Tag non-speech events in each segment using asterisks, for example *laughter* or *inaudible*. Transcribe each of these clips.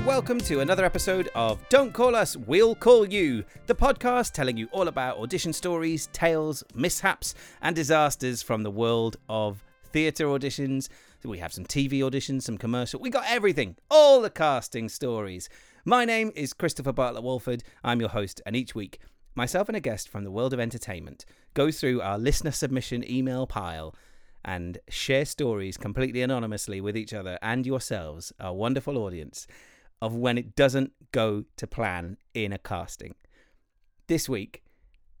And welcome to another episode of Don't Call Us, We'll Call You, the podcast telling you all about audition stories, tales, mishaps, and disasters from the world of theatre auditions. We have some TV auditions, some commercial. We got everything, all the casting stories. My name is Christopher Bartlett Walford. I'm your host, and each week, myself and a guest from the world of entertainment go through our listener submission email pile and share stories completely anonymously with each other and yourselves, our wonderful audience, of when it doesn't go to plan in a casting. This week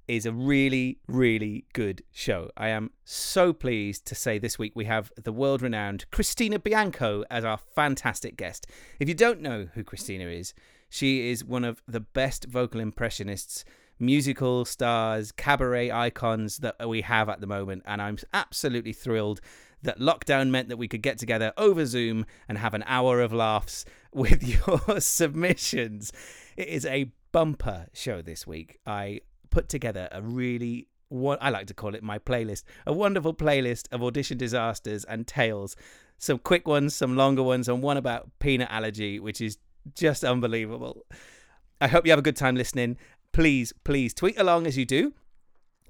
is a really, really good show. I am so pleased to say this week we have the world renowned Christina Bianco as our fantastic guest. If you don't know who Christina is, she is one of the best vocal impressionists musical stars, cabaret icons that we have at the moment. And I'm absolutely thrilled that lockdown meant that we could get together over Zoom and have an hour of laughs with your submissions. It is a bumper show this week. I put together a really what I like to call it my playlist, a wonderful playlist of audition disasters and tales. Some quick ones, some longer ones, and one about peanut allergy, which is just unbelievable. I hope you have a good time listening please, please tweet along as you do.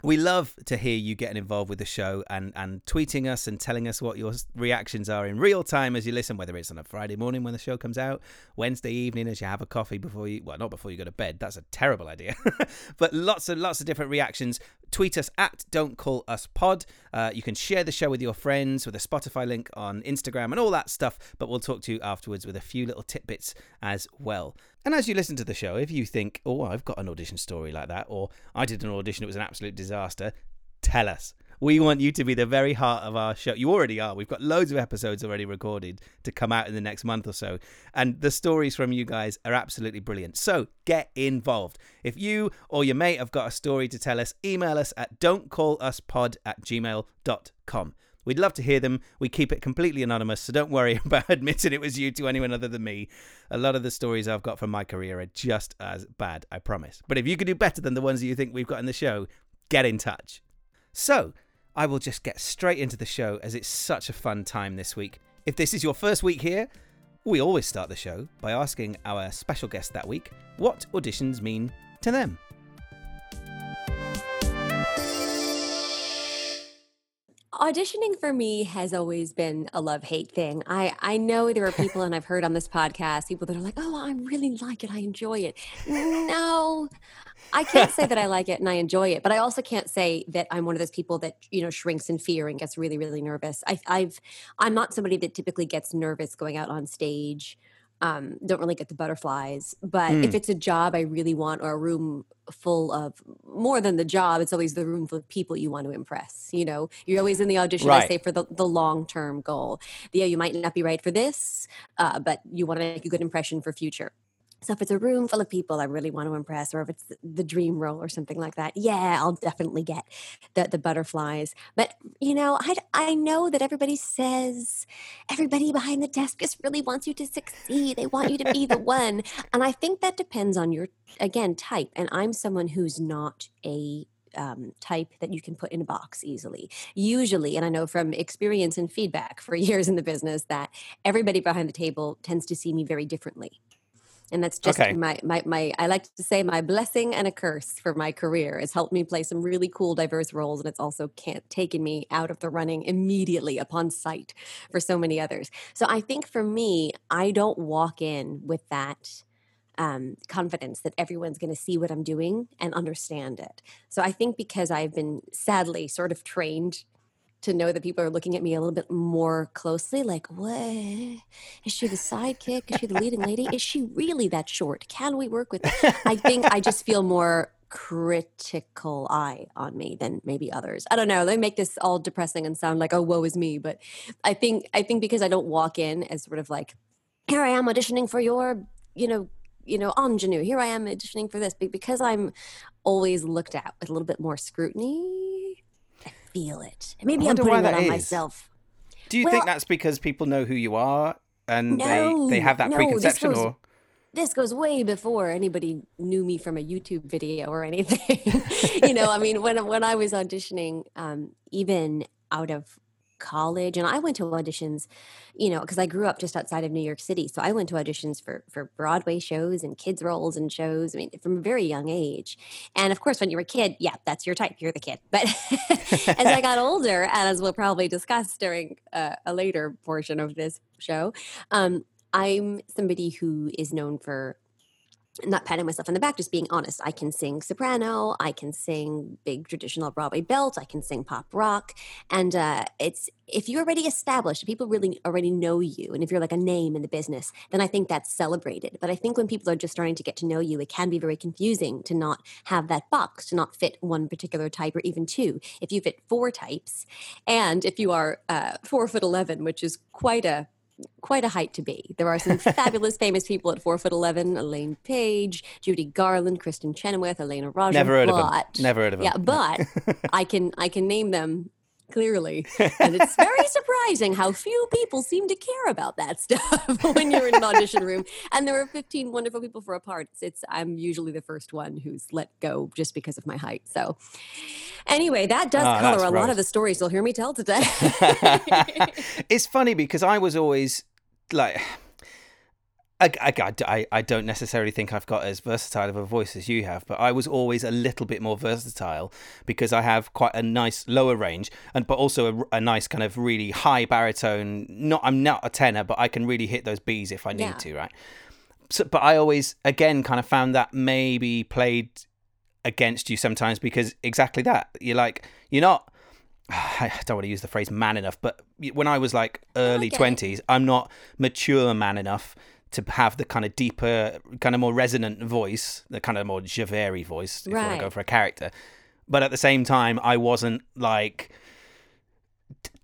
We love to hear you getting involved with the show and, and tweeting us and telling us what your reactions are in real time as you listen, whether it's on a Friday morning when the show comes out, Wednesday evening as you have a coffee before you, well, not before you go to bed. That's a terrible idea. *laughs* but lots and lots of different reactions. Tweet us at Don't Call Us Pod. Uh, you can share the show with your friends with a Spotify link on Instagram and all that stuff. But we'll talk to you afterwards with a few little tidbits as well. And as you listen to the show, if you think, oh, I've got an audition story like that, or I did an audition, it was an absolute disaster, tell us. We want you to be the very heart of our show. You already are. We've got loads of episodes already recorded to come out in the next month or so. And the stories from you guys are absolutely brilliant. So get involved. If you or your mate have got a story to tell us, email us at don'tcalluspod at gmail.com. We'd love to hear them. We keep it completely anonymous, so don't worry *laughs* about admitting it was you to anyone other than me. A lot of the stories I've got from my career are just as bad, I promise. But if you could do better than the ones that you think we've got in the show, get in touch. So, I will just get straight into the show as it's such a fun time this week. If this is your first week here, we always start the show by asking our special guest that week what auditions mean to them. Auditioning for me has always been a love hate thing. I I know there are *laughs* people, and I've heard on this podcast people that are like, "Oh, I really like it. I enjoy it." No, I can't say that I like it and I enjoy it, but I also can't say that I'm one of those people that you know shrinks in fear and gets really really nervous. I, I've I'm not somebody that typically gets nervous going out on stage um, don't really get the butterflies. But mm. if it's a job I really want or a room full of more than the job, it's always the room full of people you want to impress. You know, you're always in the audition, right. I say, for the, the long term goal. Yeah, you might not be right for this, uh, but you want to make a good impression for future. So if it's a room full of people I really want to impress, or if it's the dream role or something like that, yeah, I'll definitely get the the butterflies. But you know, I I know that everybody says everybody behind the desk just really wants you to succeed. They want you to be the *laughs* one, and I think that depends on your again type. And I'm someone who's not a um, type that you can put in a box easily. Usually, and I know from experience and feedback for *laughs* years in the business that everybody behind the table tends to see me very differently and that's just okay. my, my my i like to say my blessing and a curse for my career it's helped me play some really cool diverse roles and it's also can't taken me out of the running immediately upon sight for so many others so i think for me i don't walk in with that um, confidence that everyone's going to see what I'm doing and understand it. So I think because I've been sadly sort of trained to know that people are looking at me a little bit more closely like what? Is she the sidekick? Is she the leading lady? Is she really that short? Can we work with i think i just feel more critical eye on me than maybe others. I don't know they make this all depressing and sound like oh woe is me but i think i think because i don't walk in as sort of like here i am auditioning for your you know you know ingenue. Here i am auditioning for this but because i'm always looked at with a little bit more scrutiny feel it. Maybe I'm putting it on is. myself. Do you well, think that's because people know who you are and no, they, they have that no, preconception this goes, or this goes way before anybody knew me from a YouTube video or anything. *laughs* you know, I mean when when I was auditioning um, even out of college and I went to auditions, you know, because I grew up just outside of New York City. So I went to auditions for for Broadway shows and kids roles and shows. I mean, from a very young age. And of course, when you're a kid, yeah, that's your type. You're the kid. But *laughs* as I *laughs* got older, and as we'll probably discuss during uh, a later portion of this show, um, I'm somebody who is known for not patting myself on the back, just being honest. I can sing soprano, I can sing big traditional Broadway belt, I can sing pop rock, and uh, it's if you're already established, people really already know you, and if you're like a name in the business, then I think that's celebrated. But I think when people are just starting to get to know you, it can be very confusing to not have that box, to not fit one particular type or even two. If you fit four types, and if you are uh, four foot eleven, which is quite a quite a height to be. There are some fabulous famous people at four foot eleven: Elaine Paige, Judy Garland, Kristin Chenoweth, Elena Roger. Never heard but, of them. Never heard of them. Yeah, but I can I can name them clearly. *laughs* And it's very surprising how few people seem to care about that stuff *laughs* when you're in an audition room. And there are 15 wonderful people for a part. It's, I'm usually the first one who's let go just because of my height. So anyway, that does Oh, color a lot of the stories you'll hear me tell today. *laughs* it's funny because I was always like, I, I, I, I don't necessarily think I've got as versatile of a voice as you have, but I was always a little bit more versatile because I have quite a nice lower range, and but also a, a nice kind of really high baritone. Not I'm not a tenor, but I can really hit those B's if I need Yeah. to, right? So, but I always again kind of found that maybe played against you sometimes because exactly that you're like you're not *sighs* I don't want to use the phrase man enough, but when I was like early twenties, I'm not mature man enough to have the kind of deeper, kind of more resonant voice, the kind of more Javert voice, if you want to go for a character. But at the same time, I wasn't like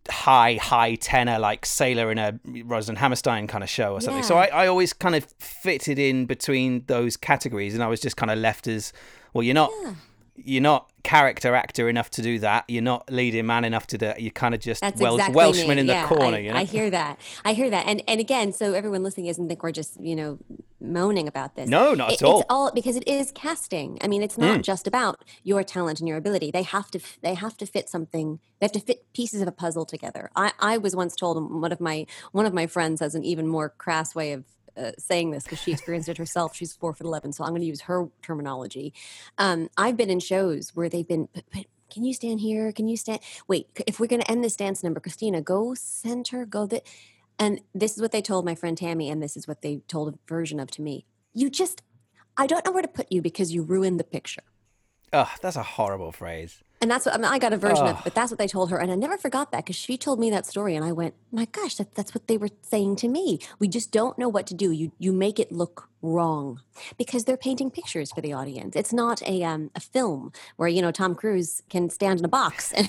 high, high tenor like Sailor in a Rodgers and Hammerstein kind of show or something. So I, I always kind of fitted in between those categories, and I was just kind of left as well. You're not Yeah. You're not character actor enough to do that. You're not leading man enough to do that. You're kind of just That's Welsh, exactly Welshman me. in the corner. I, you know, I hear that. I hear that. And and again, so everyone listening isn't think we're just you know moaning about this. No, not It- at all. It's all because it is casting. I mean, it's not mm. just about your talent and your ability. They have to they have to fit something. They have to fit pieces of a puzzle together. I I was once told one of my one of my friends has an even more crass way of. Uh, saying this because she experienced it herself. She's four foot eleven, so I'm going to use her terminology. Um, I've been in shows where they've been. "But- but Can you stand here? Can you stand? Wait, if we're going to end this dance number, Christina, go center, go the. And this is what they told my friend Tammy, and this is what they told a version of to me. You just, I don't know where to put you because you ruined the picture. oh, that's a horrible phrase. And that's what I, mean, I got a version of, but that's what they told her. And I never forgot that because she told me that story, and I went, "My gosh, that, that's what they were saying to me. We just don't know what to do. You you make it look wrong because they're painting pictures for the audience. It's not a um, a film where you know Tom Cruise can stand in a box *laughs* and,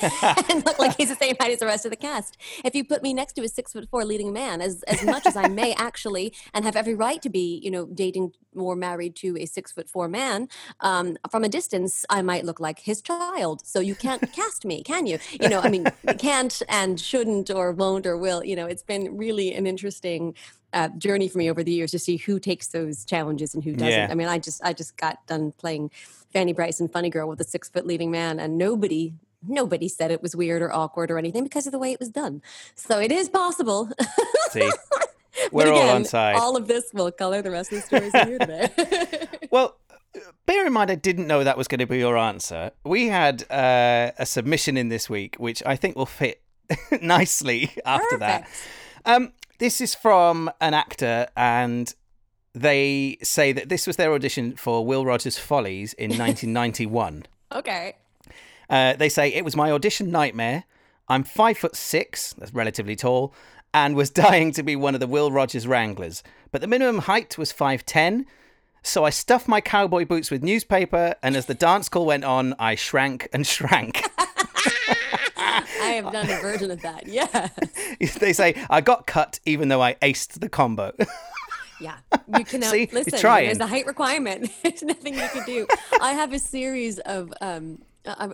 and look like he's the same height as the rest of the cast. If you put me next to a six foot four leading man, as as much as I may actually and have every right to be, you know, dating or married to a six foot four man, um, from a distance, I might look like his child. So you can't cast me, can you? You know, I mean, can't and shouldn't or won't or will. You know, it's been really an interesting uh, journey for me over the years to see who takes those challenges and who doesn't. Yeah. I mean, I just I just got done playing Fanny Brice and Funny Girl with a six foot leading man, and nobody. Nobody said it was weird or awkward or anything because of the way it was done. So it is possible. See, *laughs* we're all on side. All of this will color the rest of the stories in here today. *laughs* Well, bear in mind, I didn't know that was going to be your answer. We had uh, a submission in this week, which I think will fit *laughs* nicely after that. Perfect. Um, this is from an actor, and they say that this was their audition for Will Rogers' Follies in *laughs* 1991. Okay. Uh, they say it was my audition nightmare. I'm five foot six, that's relatively tall, and was *laughs* dying to be one of the Will Rogers Wranglers. But the minimum height was five ten, so I stuffed my cowboy boots with newspaper, and as the dance call went on, I shrank and shrank. *laughs* I have done a version of that. Yeah. *laughs* they say I got cut even though I aced the combo. *laughs* Yeah. You *laughs* cannot See? Listen. There's a height requirement. There's nothing you can do. I have a series of um uh,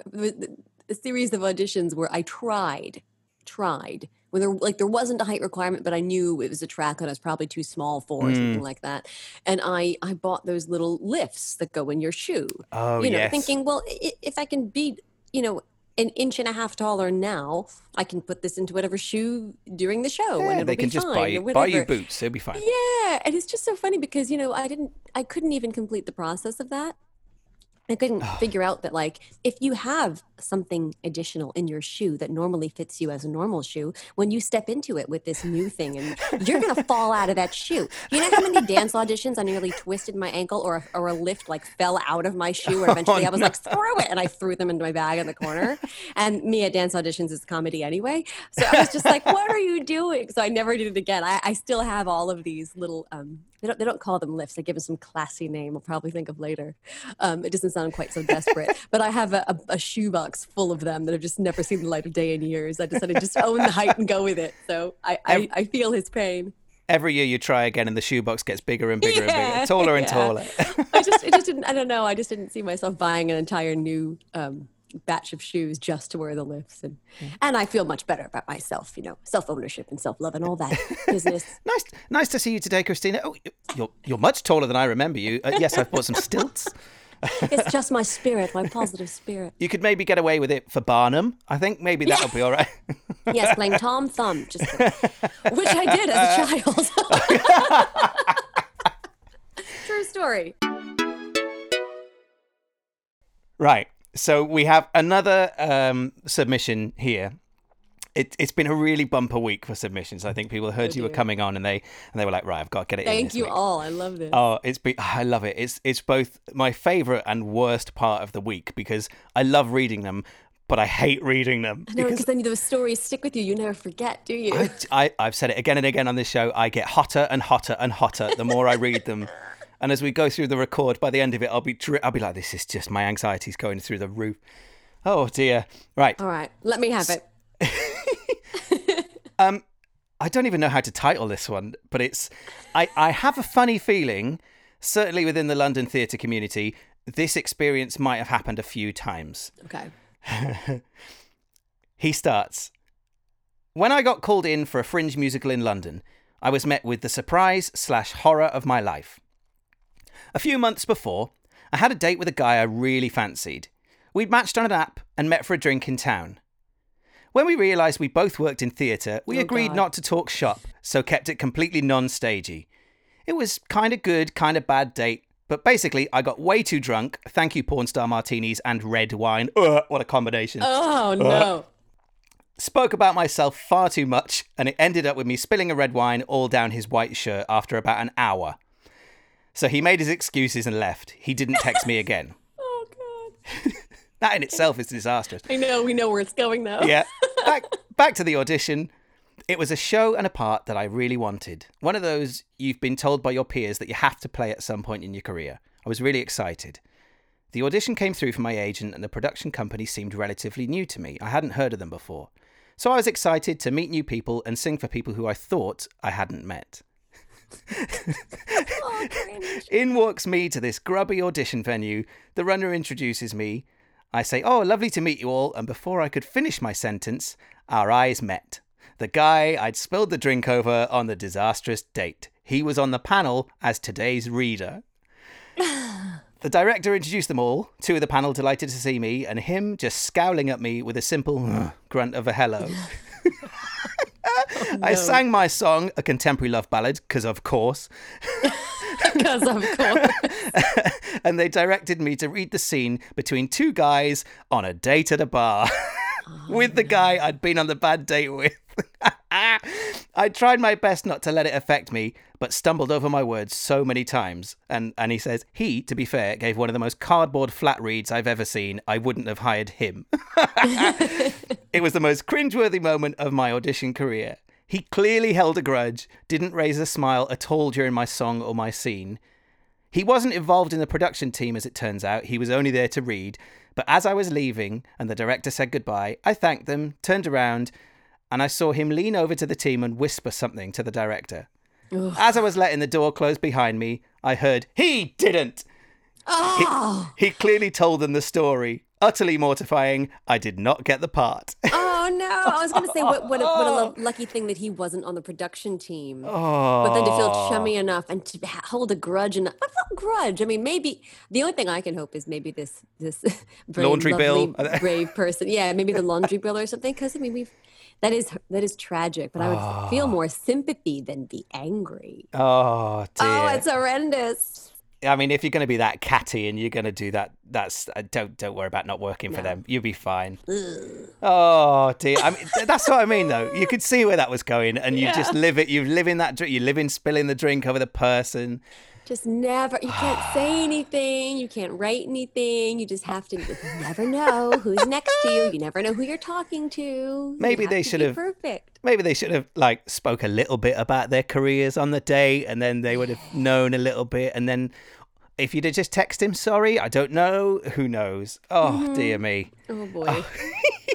a series of auditions where I tried, tried when there like there wasn't a height requirement, but I knew it was a track that I was probably too small for or Mm. something like that. And I I bought those little lifts that go in your shoe. oh you know, yes. thinking, well, if I can be, you know, an inch and a half taller now, I can put this into whatever shoe during the show, and Yeah, it'll they be can just fine buy you, buy you boots. It'll be fine. Yeah, and it's just so funny because you know I didn't, I couldn't even complete the process of that. I couldn't figure out that like if you have something additional in your shoe that normally fits you as a normal shoe, when you step into it with this new thing, and you're gonna *laughs* fall out of that shoe. You know how many dance auditions I nearly twisted my ankle, or a, or a lift like fell out of my shoe, and *laughs* eventually I was like screw it, and I threw them into my bag in the corner. And me at dance auditions is comedy anyway, so I was just like, what are you doing? So I never did it again. I, I still have all of these little um, they don't, they don't call them lifts. They give them some classy name. We'll probably think of later. Um, it doesn't sound quite so desperate, *laughs* but I have a, a, a shoebox full of them that have just never seen the light of day in years. I decided to just own the height and go with it. So I, I, I feel his pain. Every year you try again, and the shoebox gets bigger and bigger and bigger, taller and yeah. taller. I just, it just *laughs* didn't, I don't know. I just didn't see myself buying an entire new um, batch of shoes just to wear the lifts. And, and I feel much better about myself, you know, self ownership and self love and all that *laughs* business. nice, nice to see you today, Christina. Oh, you're you're much taller than I remember you. Uh, yes, I've bought some stilts. It's just my *laughs* spirit, my positive spirit. You could maybe get away with it for Barnum. I think maybe that'll be all right. *laughs* Yes, playing Tom Thumb, just which I did as a child. True story. Right. So we have another um, submission here. It, it's been a really bumper week for submissions. I think people heard you were coming on and they and they were like, right, I've got to get it. Thank you week." all. I love this. Oh, it's been, I love it. It's it's both my favorite and worst part of the week because I love reading them, but I hate reading them no, because then the stories stick with you. You never forget, do you? I, I, I've said it again and again on this show. I get hotter and hotter and hotter the more I read them. *laughs* And as we go through the record, by the end of it, I'll be dri- I'll be like, this is just my anxiety's going through the roof. Oh dear. Right. all right, let me have it. *laughs* um, I don't even know how to title this one, but it's I, I have a funny feeling, certainly within the London theatre community, this experience might have happened a few times. Okay. *laughs* He starts. When I got called in for a fringe musical in London, I was met with the surprise slash horror of my life. A few months before, I had a date with a guy I really fancied. We'd matched on an app and met for a drink in town. When we realised we both worked in theatre, we Oh, agreed God. not to talk shop, so kept it completely non stagey. It was kind of good, kind of bad date, but basically, I got way too drunk. Thank you, porn star martinis and red wine. *laughs* Ugh, what a combination Oh no. spoke about myself far too much, and it ended up with me spilling a red wine all down his white shirt after about an hour. So he made his excuses and left. He didn't text me again. *laughs* Oh god. *laughs* That in itself is disastrous. I know. We know where it's going though. Yeah. *laughs* Back back to the audition. It was a show and a part that I really wanted. One of those you've been told by your peers that you have to play at some point in your career. I was really excited. The audition came through from my agent, and the production company seemed relatively new to me. I hadn't heard of them before. So I was excited to meet new people and sing for people who I thought I hadn't met. Oh. *laughs* In walks me to this grubby audition venue. The runner introduces me. I say, Oh, lovely to meet you all. And before I could finish my sentence, our eyes met. The guy I'd spilled the drink over on the disastrous date. He was on the panel as today's reader. *laughs* The director introduced them all, two of the panel delighted to see me, and him just scowling at me with a simple grunt of a hello. *laughs* I sang my song, a contemporary love ballad, because of course, *laughs* Because of course. *laughs* and they directed me to read the scene between two guys on a date at a bar *laughs* oh, with the guy I'd been on the bad date with. I tried my best not to let it affect me, but stumbled over my words so many times. And and he says he, to be fair, gave one of the most cardboard flat reads I've ever seen. I wouldn't have hired him. it was the most cringeworthy moment of my audition career. He clearly held a grudge, didn't raise a smile at all during my song or my scene. He wasn't involved in the production team, as it turns out. He was only there to read. But as I was leaving and the director said goodbye, I thanked them, turned around, and I saw him lean over to the team and whisper something to the director. As I was letting the door close behind me, I heard, He didn't! Oh, He clearly told them the story. Utterly mortifying. I did not get the part. *laughs* Oh no! I was going to say what what a, what a *laughs* lucky thing that he wasn't on the production team. oh, But then to feel chummy enough and to ha- hold a grudge and but not grudge. I mean, maybe the only thing I can hope is maybe this this *laughs* very Laundry bill. brave person. Yeah, maybe the laundry bill or something. Because I mean, we've that is that is tragic. But I would ah. feel more sympathy than be angry. Oh, oh dear. Oh, it's horrendous. I mean, if you're going to be that catty and you're going to do that, that's uh, don't don't worry about not working for them. You'll be fine. Oh dear. I mean, that's what I mean, though. You could see where that was going, and you just live it. You live in that. You live in spilling the drink over the person. Just never. You can't say *sighs* anything. You can't write anything. You just have to. You never know who's next to you. You never know who you're talking to. Maybe they should be have- perfect. Maybe they should have like spoke a little bit about their careers on the date and then they would have *sighs* known a little bit, and then. If you'd have just text him sorry, I don't know. Who knows? Oh Mm-hmm. dear me. Oh *laughs* boy.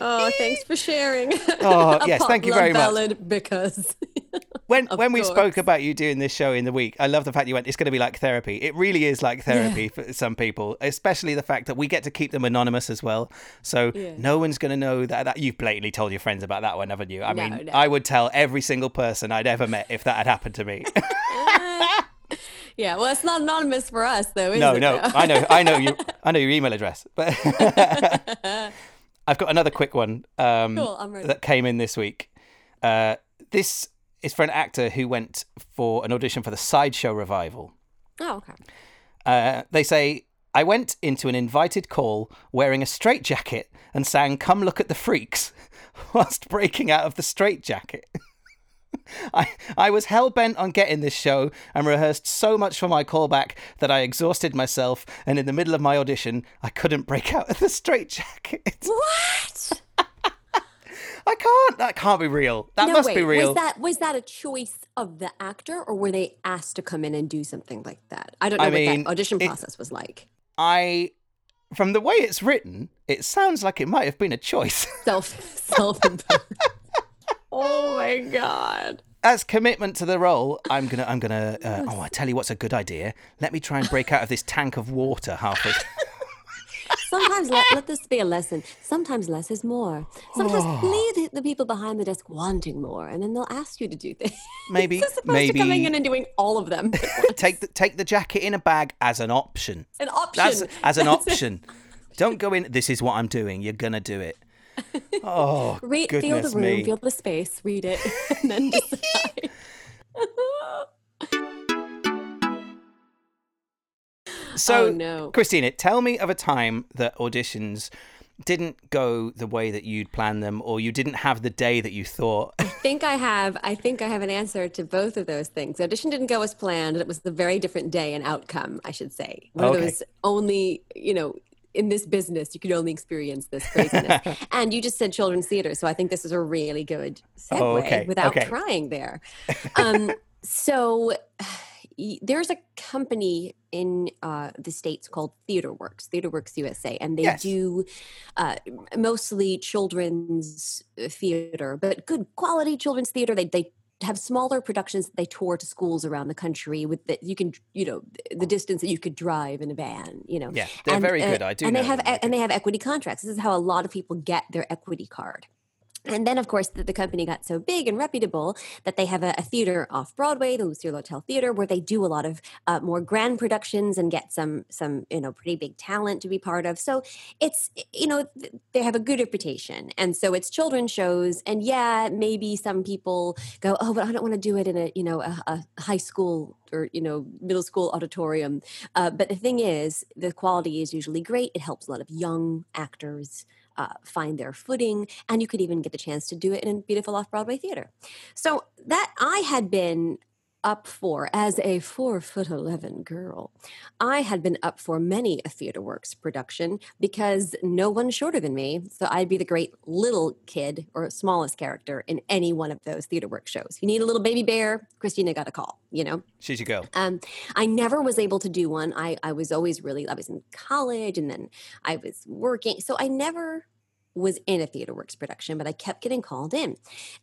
oh, thanks for sharing. Oh, yes, *laughs* thank you very much. ballad because *laughs* When Of when we spoke about you doing this show in the week, I love the fact you went. It's going to be like therapy. It really is like therapy for some people, especially the fact that we get to keep them anonymous as well. So Yeah. no one's going to know that, that you've blatantly told your friends about that one, haven't you? I No, mean, no. I would tell every single person I'd ever met if that had happened to me. *laughs* yeah, well, it's not anonymous for us though, is no, it? no, though? I know, I know you, *laughs* I know your email address, but *laughs* I've got another quick one. Um, Cool, that came in this week. Uh, this is for an actor who went for an audition for the Sideshow revival. Oh, okay. Uh, they say, I went into an invited call wearing a straitjacket and sang Come Look at the Freaks *laughs* whilst breaking out of the straitjacket. *laughs* I, I was hell bent on getting this show and rehearsed so much for my callback that I exhausted myself, and in the middle of my audition, I couldn't break out of the straitjacket. *laughs* What? I can't. That can't be real. That no, must wait, be real. Was that was that a choice of the actor, or were they asked to come in and do something like that? I don't know I what mean, that audition it- process was like. I, from the way it's written, it sounds like it might have been a choice. *laughs* Self self *laughs* oh my god. As commitment to the role, I'm gonna, I'm gonna. Uh, oh, I tell you what's a good idea. Let me try and break out of this tank of water halfway. Sometimes let, let this be a lesson. Sometimes less is more. Sometimes Oh. leave the, people behind the desk wanting more, and then they'll ask you to do things. *laughs* Maybe, to coming in and doing all of them. *laughs* take the take the jacket in a bag as an option. An option. That's as an *laughs* That's it. option. Don't go in. This is what I'm doing. You're gonna do it. Oh Read, feel the room, me! feel the space, read it, and then decide. So, oh no. Christina, tell me of a time that auditions didn't go the way that you'd planned them, or you didn't have the day that you thought. I think I have. I think I have an answer to both of those things. The audition didn't go as planned. and It was a very different day and outcome, I should say. One Okay. of those only, you know, in this business, you can only experience this craziness. *laughs* and you just said children's theater, so I think this is a really good segue Oh, okay, without okay. trying there. Um, *laughs* so there's a company in uh, the states called TheaterWorks, TheaterWorks USA, and they Yes. do uh, mostly children's uh, theater, but good quality children's theater. They they have smaller productions that they tour to schools around the country with that you can you know the distance that you could drive in a van. You know, Yeah, they're And, very uh, good. I do. and they have and they have equity contracts. This is how a lot of people get their equity card. And then, of course, the, the company got so big and reputable that they have a, a theater off Broadway, the Lucille Lortel Theater, where they do a lot of uh, more grand productions and get some some you know pretty big talent to be part of. So it's you know they have a good reputation, and so it's children's shows. And yeah, maybe some people go, oh, but I don't want to do it in a you know a, a high school or you know middle school auditorium. Uh, but the thing is, the quality is usually great. It helps a lot of young actors uh, find their footing, and you could even get the chance to do it in a beautiful off Broadway theater. So that I had been up for as a four foot eleven girl. I had been up for many a Theater Works production because no one shorter than me. So I'd be the great little kid or smallest character in any one of those Theater Works shows. You need a little baby bear, Christina got a call, you know? She's your go. Um, I never was able to do one. I, I was always really, I was in college and then I was working. So I never was in a theater works production, but I kept getting called in.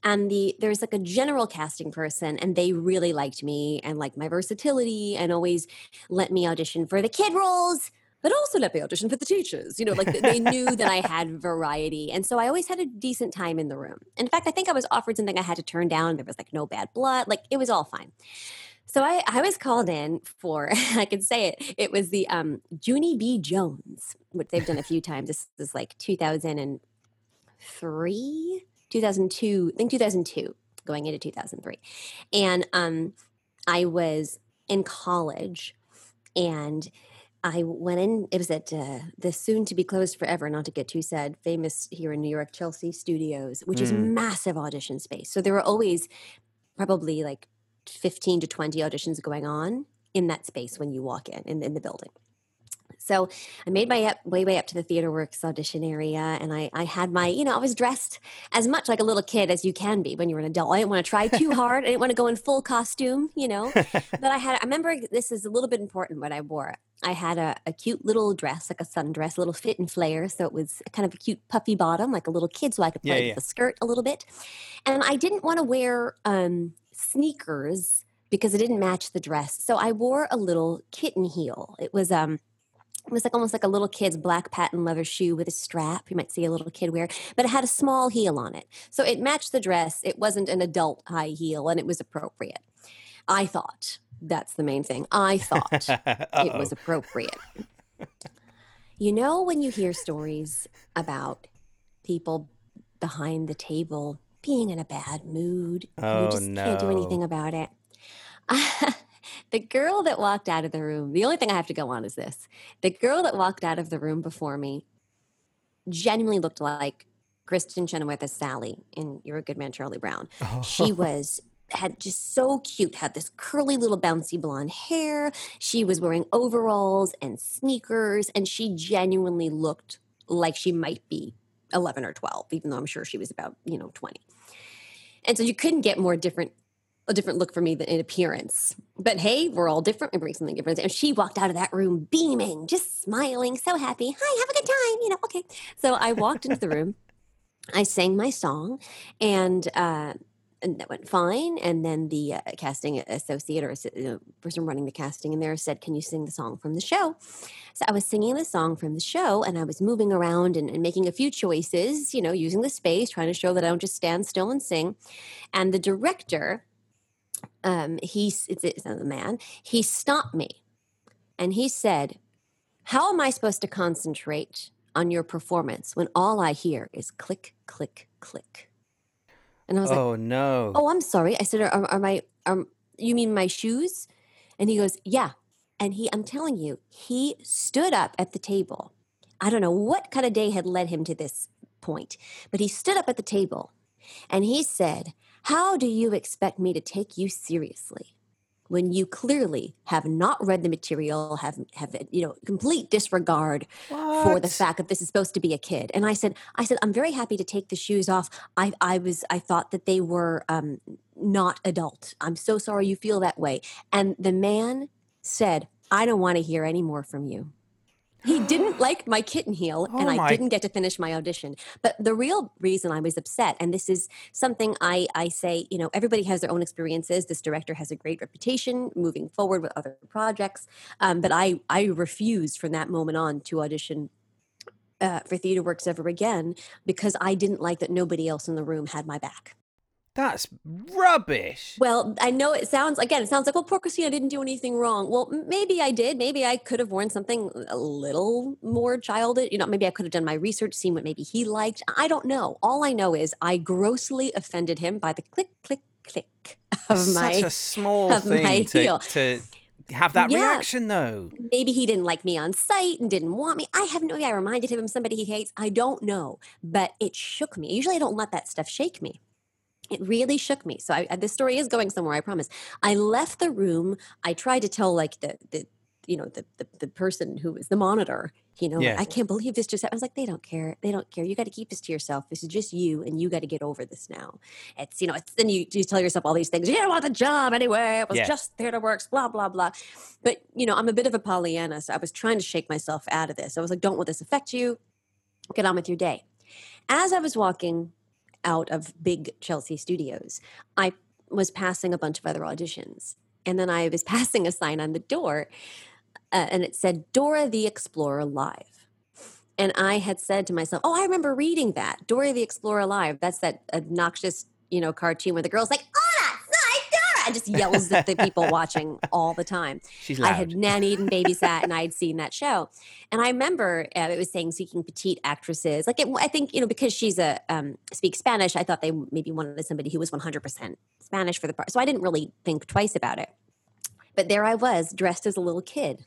And the there's like a general casting person, and they really liked me and like my versatility and always let me audition for the kid roles. but also let me audition for the teachers. You know, like they *laughs* knew that I had variety. And so I always had a decent time in the room. In fact, I think I was offered something I had to turn down. There was like no bad blood. Like it was all fine. So I, I was called in for, *laughs* I can say it, it was the um, Junie B. Jones, which they've done a few times. This is like 2003, 2002, I think 2002, going into 2003. And um, I was in college and I went in, it was at uh, the soon to be closed forever, not to get too sad, famous here in New York, Chelsea Studios, which is Mm. massive audition space. So there were always probably like 15 to 20 auditions going on in that space when you walk in, in, in the building. So I made my up, way, way up to the Theater Works audition area, and I, I had my, you know, I was dressed as much like a little kid as you can be when you're an adult. I didn't want to try too hard. I didn't want to go in full costume, you know. *laughs* but I had, I remember this is a little bit important what I wore. I had a, a cute little dress, like a sundress, a little fit and flare. So it was kind of a cute puffy bottom, like a little kid, so I could Yeah, play yeah. with the skirt a little bit. And I didn't want to wear um, sneakers because it didn't match the dress. So I wore a little kitten heel. It was um it was like almost like a little kid's black patent leather shoe with a strap. You might see a little kid wear, but it had a small heel on it. So it matched the dress. It wasn't an adult high heel and it was appropriate. I thought that's the main thing. I thought *laughs* it was appropriate. *laughs* You know, when you hear stories about people behind the table being in a bad mood, Oh, you just can't do anything about it. *laughs* the girl that walked out of the room, the only thing I have to go on is this the girl that walked out of the room before me genuinely looked like Kristin Chenoweth as Sally in You're a Good Man, Charlie Brown. She *laughs* was had just so cute, had this curly little bouncy blonde hair. She was wearing overalls and sneakers, and she genuinely looked like she might be 11 or 12, even though I'm sure she was about, you know, 20. And so you couldn't get more different a different look for me than in appearance. But hey, we're all different. We bring something different. And she walked out of that room beaming, just smiling, so happy. Hi, have a good time. You know, okay. So I walked into the room. *laughs* I sang my song, and uh, and that went fine. And then the uh, casting associate or uh, person running the casting in there said, "Can you sing the song from the show?" So I was singing the song from the show, and I was moving around and, and making a few choices. You know, using the space, trying to show that I don't just stand still and sing. And the director, um, he's it's, it's a man. He stopped me, and he said, "How am I supposed to concentrate on your performance when all I hear is click, click, click?" And I was like, oh no. "Oh, I'm sorry." I said, "Are, are my are you mean my shoes?" And he goes, "Yeah." And he, I'm telling you, he stood up at the table. I don't know what kind of day had led him to this point, but he stood up at the table and he said, How do you expect me to take you seriously when you clearly have not read the material, have, have you know, complete disregard for the fact that this is supposed to be a kid? And I said, I said, I'm very happy to take the shoes off. I, I was, I thought that they were um, not adult. I'm so sorry you feel that way. And the man said, I don't want to hear any more from you. He didn't like my kitten heel, and Oh I my- didn't get to finish my audition. But the real reason I was upset, and this is something I, I say, you know, everybody has their own experiences. This director has a great reputation moving forward with other projects. Um, but I, I refused from that moment on to audition uh, for Theater Works ever again because I didn't like that nobody else in the room had my back. That's rubbish. Well, I know it sounds again. It sounds like, well, poor Christina didn't do anything wrong. Well, maybe I did. Maybe I could have worn something a little more childish. You know, maybe I could have done my research, seen what maybe he liked. I don't know. All I know is I grossly offended him by the click, click, click of Such my. a small of my thing to, heel. to have that Yeah. reaction, though. Maybe he didn't like me on site and didn't want me. I have no idea. I reminded him of somebody he hates. I don't know, but it shook me. Usually, I don't let that stuff shake me. It really shook me. So I, this story is going somewhere. I promise. I left the room. I tried to tell like the the you know the the, the person who was the monitor. You know, Yeah. I can't believe this just. happened." I was like, they don't care. They don't care. You got to keep this to yourself. This is just you, and you got to get over this now. It's you know. It's then you you tell yourself all these things. You don't want the job anyway. It was Yeah. just theater works. Blah blah blah. But you know, I'm a bit of a Pollyanna, so I was trying to shake myself out of this. I was like, don't let this affect you. Get on with your day. As I was walking out of big Chelsea studios, I was passing a bunch of other auditions. And then I was *laughs* passing a sign on the door uh, and it said Dora the Explorer Live. And I had said to myself, "Oh, I remember reading that Dora the Explorer Live. That's that obnoxious, you know, cartoon where the girl's like, Dora, and just yells at the people watching all the time." *laughs* She's I had nannied and *laughs* babysat, and I had seen that show. And I remember uh, it was saying seeking petite actresses. Like, it, I think you know, because she's a um, speaks Spanish, I thought they maybe wanted somebody who was one hundred percent Spanish for the part. So I didn't really think twice about it. But there I was, dressed as a little kid.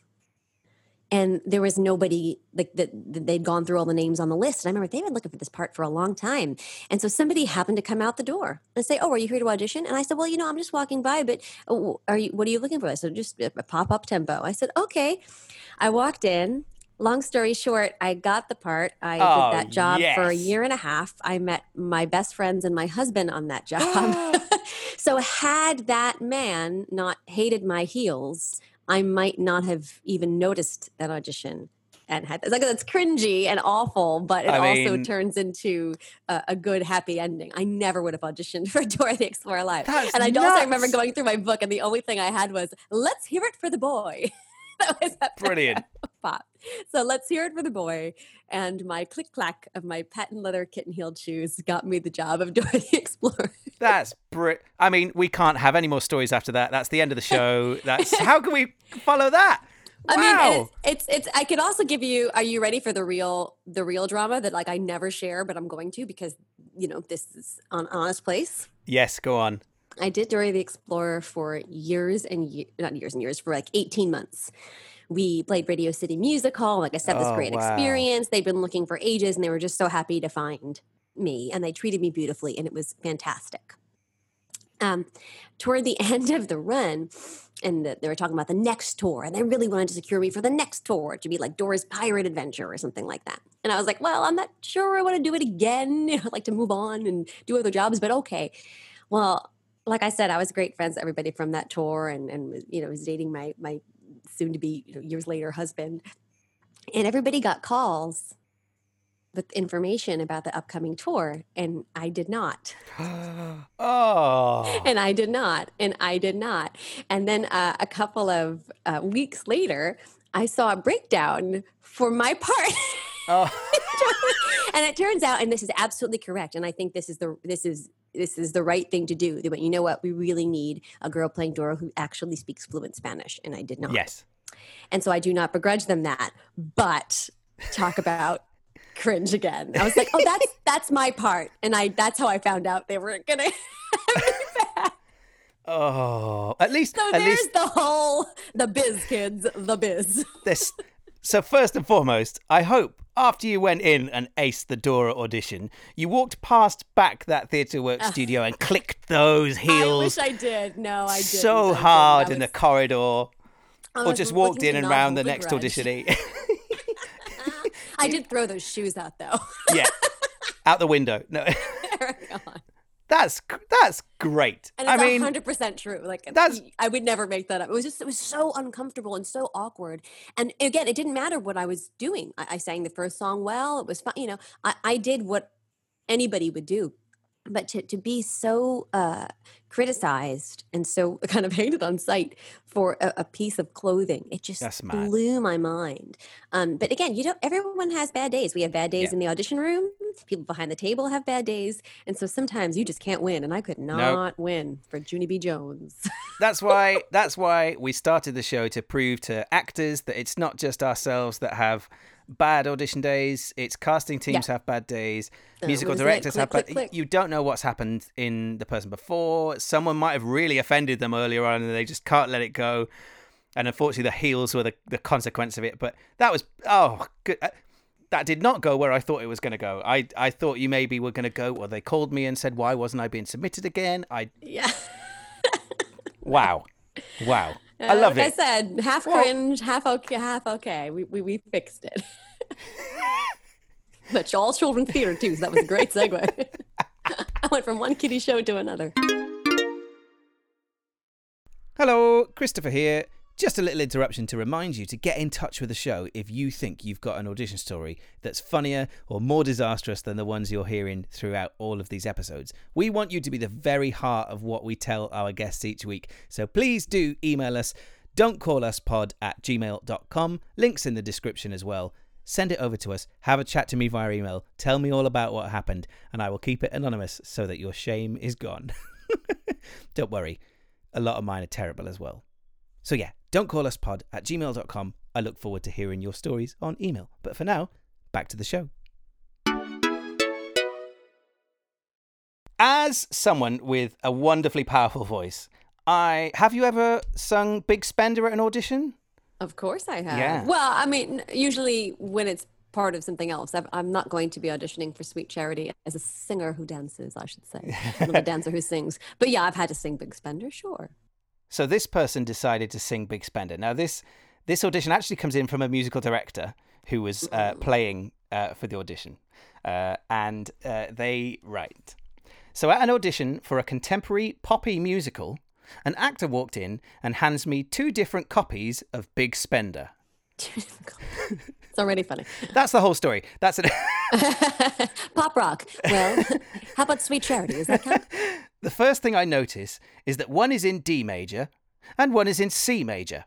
And there was nobody like that. They'd gone through all the names on the list. And I remember they've been looking for this part for a long time. And so somebody happened to come out the door and say, "Oh, are you here to audition?" And I said, "Well, you know, I'm just walking by, but oh, are you? What are you looking for?" I said, "Just uh, a pop up tempo." I said, "Okay." I walked in. Long story short, I got the part. I Oh, did that job for a year and a half. I met my best friends and my husband on that *gasps* job. *laughs* so had that man not hated my heels, I might not have even noticed that audition. And had it's like that's cringy and awful, but it I also mean- turns into a, a good happy ending. I never would have auditioned *laughs* for Dora the Explorer Live. And I also remember going through my book, and the only thing I had was "Let's hear it for the boy." *laughs* that was that Brilliant. *laughs* pop. So let's hear it for the boy. And my click clack of my patent leather kitten heeled shoes got me the job of Dora the Explorer. That's br- I mean, we can't have any more stories after that. That's the end of the show. That's how can we follow that? Wow. I mean, it's, it's it's. I could also give you. Are you ready for the real the real drama that like I never share, but I'm going to because you know this is an honest place. yes, go on. I did Dora the Explorer for years and ye- not years and years for like 18 months. We played Radio City Music Hall. Like I said, this Oh, great wow. experience. They've been looking for ages and they were just so happy to find me and they treated me beautifully and it was fantastic. Um, toward the *laughs* end of the run, and the, they were talking about the next tour, and they really wanted to secure me for the next tour to be like Dora's Pirate Adventure or something like that. And I was like, well, I'm not sure I want to do it again. *laughs* I'd like to move on and do other jobs, but okay. Well, like I said, I was great friends with everybody from that tour, and and you know was dating my my soon to be you know, years later husband, and everybody got calls with information about the upcoming tour, and I did not, *gasps* *laughs* oh. and I did not, and I did not, and then uh, a couple of uh, weeks later, I saw a breakdown for my part. *laughs* oh. *laughs* and it turns out, and this is absolutely correct, and I think this is the this is this is the right thing to do. They went, you know what? We really need a girl playing Dora who actually speaks fluent Spanish, and I did not. Yes. And so I do not begrudge them that. But talk about cringe again. I was like, oh, that's *laughs* that's my part, and I that's how I found out they weren't gonna. *laughs* Oh. At least so at there's least the whole the biz kids, the biz. this so first and foremost, I hope after you went in and aced the Dora audition, you walked past back that Theatre work studio and clicked those heels. I wish I did. No, I didn't. So hard I in the corridor. I Or just walked in and round the next grudge. audition. *laughs* I did throw those shoes out though. *laughs* yeah. Out the window. No. *laughs* That's that's great. And I mean, hundred percent true. Like that's- I would never make that up. It was just it was so uncomfortable and so awkward. And again, it didn't matter what I was doing. I, I sang the first song well. It was fun. You know, I, I did what anybody would do. But to, to be so uh, criticized and so *laughs* kind of hated on sight for a, a piece of clothing, it just blew my mind. Um, but again, you don't. Everyone has bad days. We have bad days Yeah. in the audition room. People behind the table have bad days, and so sometimes you just can't win. And I could not win for Junie B. Jones. that's why *laughs* that's why we started the show to prove to actors that it's not just ourselves that have bad audition days. It's casting teams have bad days. Uh, Musical what is it? directors Click, have bad. click, click. You don't know what's happened in the person before. Someone might have really offended them earlier on, and they just can't let it go. And unfortunately, the heels were the, the consequence of it. But that was oh, good. uh, That did not go where I thought it was going to go. I I thought you maybe were going to go. Well, they called me and said, "Why wasn't I being submitted again?" I yeah, *laughs* wow, wow. I Uh, love like I said, half Well- cringe, half okay, half okay. We we, we fixed it. *laughs* but all children theater too. So that was a great segue. *laughs* I went from one kiddie show to another. Hello, Christopher here. Just a little interruption to remind you to get in touch with the show if you think you've got an audition story that's funnier or more disastrous than the ones you're hearing throughout all of these episodes. We want you to be the very heart of what we tell our guests each week. So please do email us Don't call us pod at gmail.com. Links in the description as well. Send it over to us. Have a chat to me via email. Tell me all about what happened, and I will keep it anonymous so that your shame is gone. *laughs* Don't worry, a lot of mine are terrible as well. So, yeah, don't call us pod at gmail.com. I look forward to hearing your stories on email. But for now, back to the show. As someone with a wonderfully powerful voice, I have you ever sung Big Spender at an audition? Of course I have. Yeah. Well, I mean, usually when it's part of something else, i am not going to be auditioning for Sweet Charity as a singer who dances, I should say, not a *laughs* dancer who sings. But yeah, I've had to sing Big Spender, sure. So this person decided to sing Big Spender. Now this this audition actually comes in from a musical director who was uh, playing uh, for the audition, uh, and uh, they write. So at an audition for a contemporary poppy musical, an actor walked in and hands me two different copies of Big Spender. *laughs* it's already funny. *laughs* That's the whole story. That's it. *laughs* Pop rock. Well, how about Sweet Charity? Is that count? The first thing I notice is that one is in D major and one is in C major.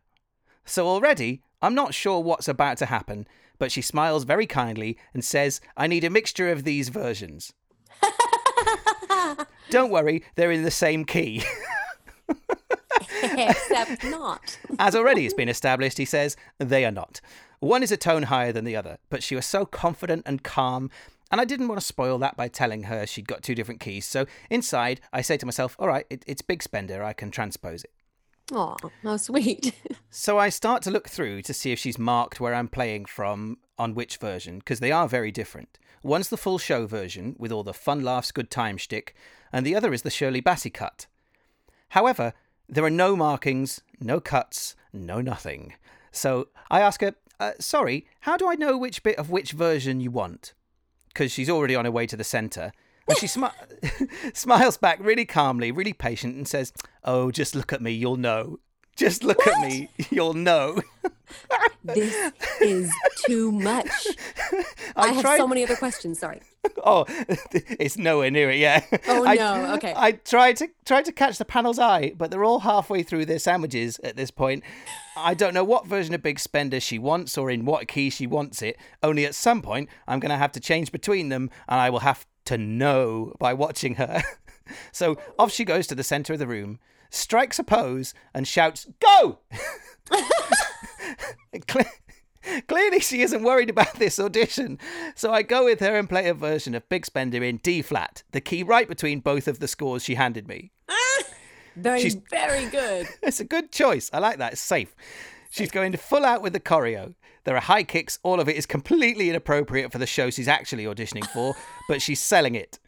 So already, I'm not sure what's about to happen, but she smiles very kindly and says, I need a mixture of these versions. *laughs* Don't worry, they're in the same key. *laughs* Except not. *laughs* As already it's been established, he says, they are not. One is a tone higher than the other, but she was so confident and calm, and I didn't want to spoil that by telling her she'd got two different keys. So inside, I say to myself, all right, it, it's Big Spender, I can transpose it. Oh, how sweet. *laughs* so I start to look through to see if she's marked where I'm playing from on which version, because they are very different. One's the full show version with all the fun laughs, good time shtick, and the other is the Shirley Bassey cut. However, there are no markings, no cuts, no nothing. So I ask her, uh, sorry, how do I know which bit of which version you want? Because she's already on her way to the centre. And she *laughs* smi- *laughs* smiles back really calmly, really patient, and says, Oh, just look at me, you'll know. Just look what? at me, *laughs* you'll know. *laughs* this is too much. I, I have tried... so many other questions. Sorry. *laughs* Oh, it's nowhere near it yet. Oh I, no. Okay. I tried to try to catch the panel's eye, but they're all halfway through their sandwiches at this point. I don't know what version of Big Spender she wants or in what key she wants it. Only at some point, I'm going to have to change between them, and I will have to know by watching her. so off she goes to the center of the room, strikes a pose, and shouts, "Go!" *laughs* Clearly, she isn't worried about this audition. So I go with her and play a version of Big Spender in D flat, the key right between both of the scores she handed me. *laughs* very, She's, very good. *laughs* It's a good choice. I like that. It's safe. She's going to full out with the choreo. There are high kicks. All of it is completely inappropriate for the show she's actually auditioning for, but she's selling it.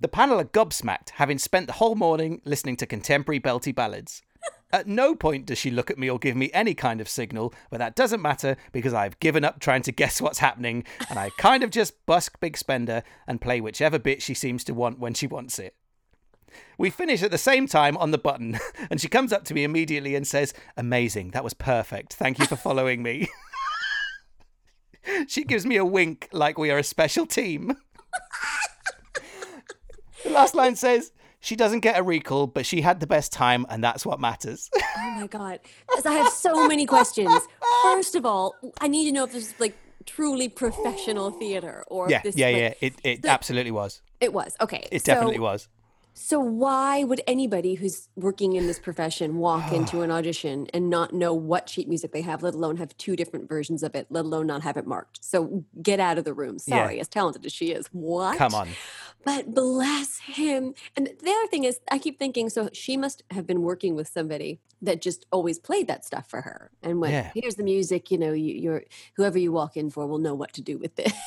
The panel are gobsmacked, having spent the whole morning listening to contemporary belty ballads. *laughs* At no point does she look at me or give me any kind of signal, but that doesn't matter because I've given up trying to guess what's happening and I kind of just busk Big Spender and play whichever bit she seems to want when she wants it. We finish at the same time on the button, *laughs* and she comes up to me immediately and says, Amazing, that was perfect. Thank you for following me. *laughs* she gives me a wink like we are a special team. The last line says, she doesn't get a recall, but she had the best time, and that's what matters. oh my god! Because I have so many questions. First of all, I need to know if this is like truly professional theater or yeah, this, yeah, like, yeah. It it the, absolutely was. It was okay. It so, definitely was. So why would anybody who's working in this profession walk *sighs* into an audition and not know what sheet music they have, let alone have two different versions of it, let alone not have it marked? So get out of the room. Sorry, yeah. as talented as she is. What? Come on. But bless him. And the other thing is, I keep thinking, so she must have been working with somebody that just always played that stuff for her and went, yeah. "Here's the music. You know, you, you're whoever you walk in for will know what to do with this." *laughs*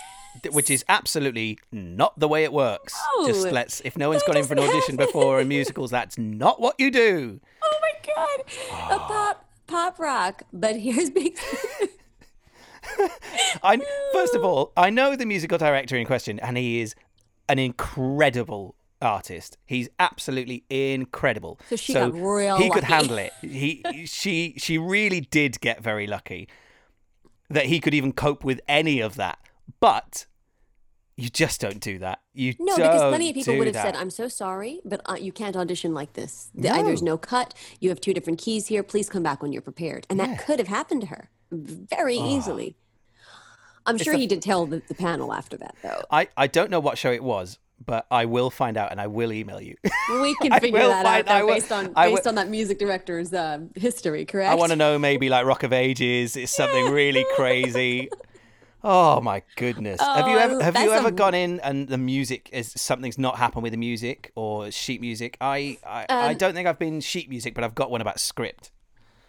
which is absolutely not the way it works. No, Just let's if no one's gone in for an audition before in musicals, that's not what you do. Oh my god. Oh. A pop pop rock, but here's *laughs* big I first of all, I know the musical director in question and he is an incredible artist. He's absolutely incredible. So she so got real He lucky. could handle it. He she she really did get very lucky that he could even cope with any of that. But You just don't do that. You No, don't because plenty of people would have said, "I'm so sorry, but uh, you can't audition like this. Uh, There's No. no cut. You have two different keys here. Please come back when you're prepared." And Yeah. that could have happened to her very Oh. easily. I'm sure the- he did tell the, the panel after that, though. I, I don't know what show it was, but I will find out and I will email you. We *laughs* can figure that find- out will- based on will- based on that music director's um, history. Correct? I want to know maybe like Rock of Ages. It's something really *laughs* crazy. Oh my goodness! have you Oh, ever have you ever a- gone in and the music is something's not happened with the music or sheet music? I I, I Um, don't think I've been sheet music, but I've got one about script.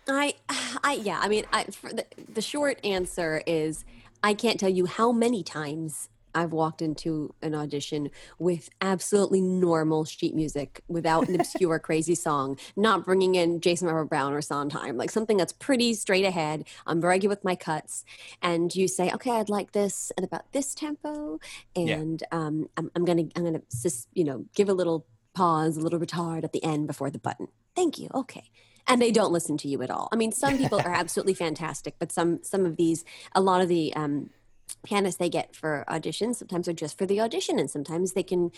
I, I, yeah. I mean, I, for the, the short answer is I can't tell you how many times I've walked into an audition with absolutely normal sheet music, without an obscure, *laughs* crazy song, not bringing in Jason Robert Brown or Sondheim, like something that's pretty straight ahead. I'm very good with my cuts, and you say, "Okay, I'd like this at about this tempo," Yeah. and um, I'm, I'm gonna, I'm gonna, you know, give a little pause, a little retard at the end before the button. Thank you. Okay and they don't listen to you at all. I mean, some people are absolutely fantastic, but some some of these, a lot of the um, pianists they get for auditions sometimes are just for the audition, and sometimes they can,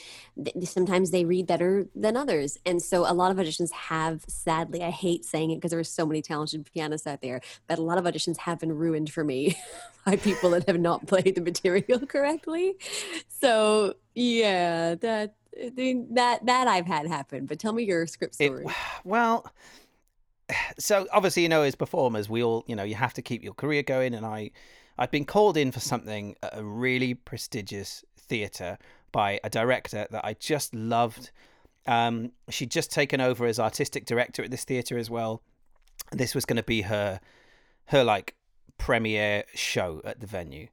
th- sometimes they read better than others, and so a lot of auditions have, sadly, I hate saying it because there are so many talented pianists out there, but a lot of auditions have been ruined for me *laughs* by people that have not played the material *laughs* correctly. So yeah, that. That that I've had happen, but tell me your script It- story. *sighs* well, *sighs* so obviously you know as performers we all you know you have to keep your career going, and I I've been called in for something at a really prestigious theatre by a director that I just loved. Um, she'd just taken over as artistic director at this theatre as well. This was going to be her her like premiere show at the venue.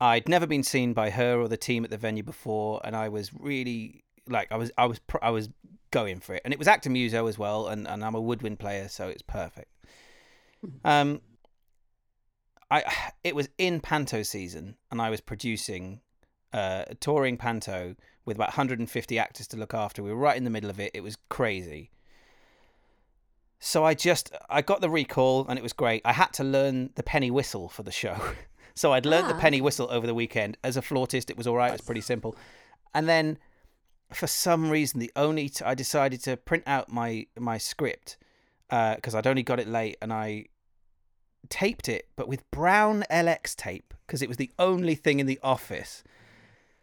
I'd never been seen by her or the team at the venue before, and I was really like I was I was I was going for it, and it was Actor Muso as well, and, and I'm a woodwind player, so it's perfect. Um, I *sighs* it was in panto season, and I was producing uh, a touring panto with about 150 actors to look after. We were right in the middle of it. It was crazy. So I just I got the recall and it was great. I had to learn the penny whistle for the show. *laughs* So I'd learned the Ah. penny whistle over the weekend. As a flautist, it was all right. It was pretty simple. And then, for some reason, the only t- I decided to print out my my script because I'd only got it late, and I taped it, but with brown LX tape because it was the only thing in the office.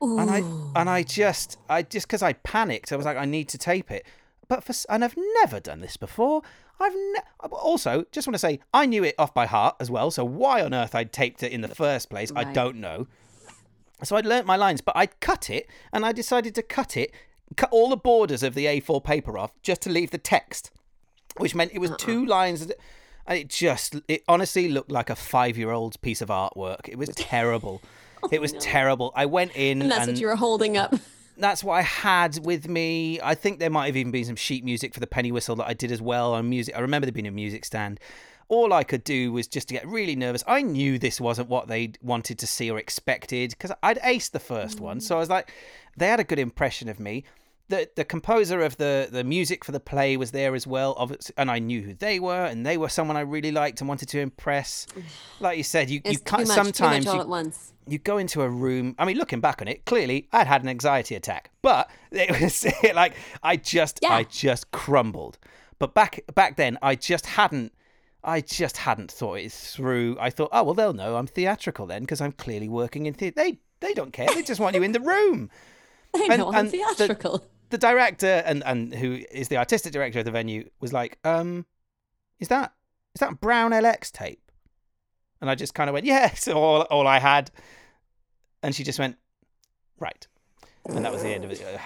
And I and I just I just because I panicked, I was like, I need to tape it. But for and I've never done this before. I've ne- also just want to say I knew it off by heart as well. So why on earth I'd taped it in the first place, I don't know. So I'd learnt my lines, but I'd cut it, and I decided to cut it, cut all the borders of the A4 paper off just to leave the text, which meant it was uh-uh. two lines. And it just, it honestly looked like a five-year-old's piece of artwork. It was terrible. *laughs* it was oh, terrible. I went in, and that's and what you were holding up. *laughs* that's what I had with me. I think there might have even been some sheet music for the penny whistle that I did as well on music. I remember there being a music stand. All I could do was just to get really nervous. I knew this wasn't what they wanted to see or expected because I'd aced the first one. Mm. So I was like, they had a good impression of me. The the composer of the the music for the play was there as well, obviously, and I knew who they were, and they were someone I really liked and wanted to impress. *sighs* Like you said, you It's you can't much, sometimes too much all you, you go into a room. I mean, looking back on it, clearly I'd had an anxiety attack, but *laughs* it was *laughs* like I just, Yeah. I just crumbled. But back back then, I just hadn't, I just hadn't thought it through. I thought, oh well, they'll know I'm theatrical then because I'm clearly working in theatre. They they don't care. They just want you in the room. *laughs* I And- know, I'm and the- theatrical. The director and and who is the artistic director of the venue was like, um, is that is that brown LX tape? And I just kind of went, yes, all all I had. And she just went, right. And that was the end of it.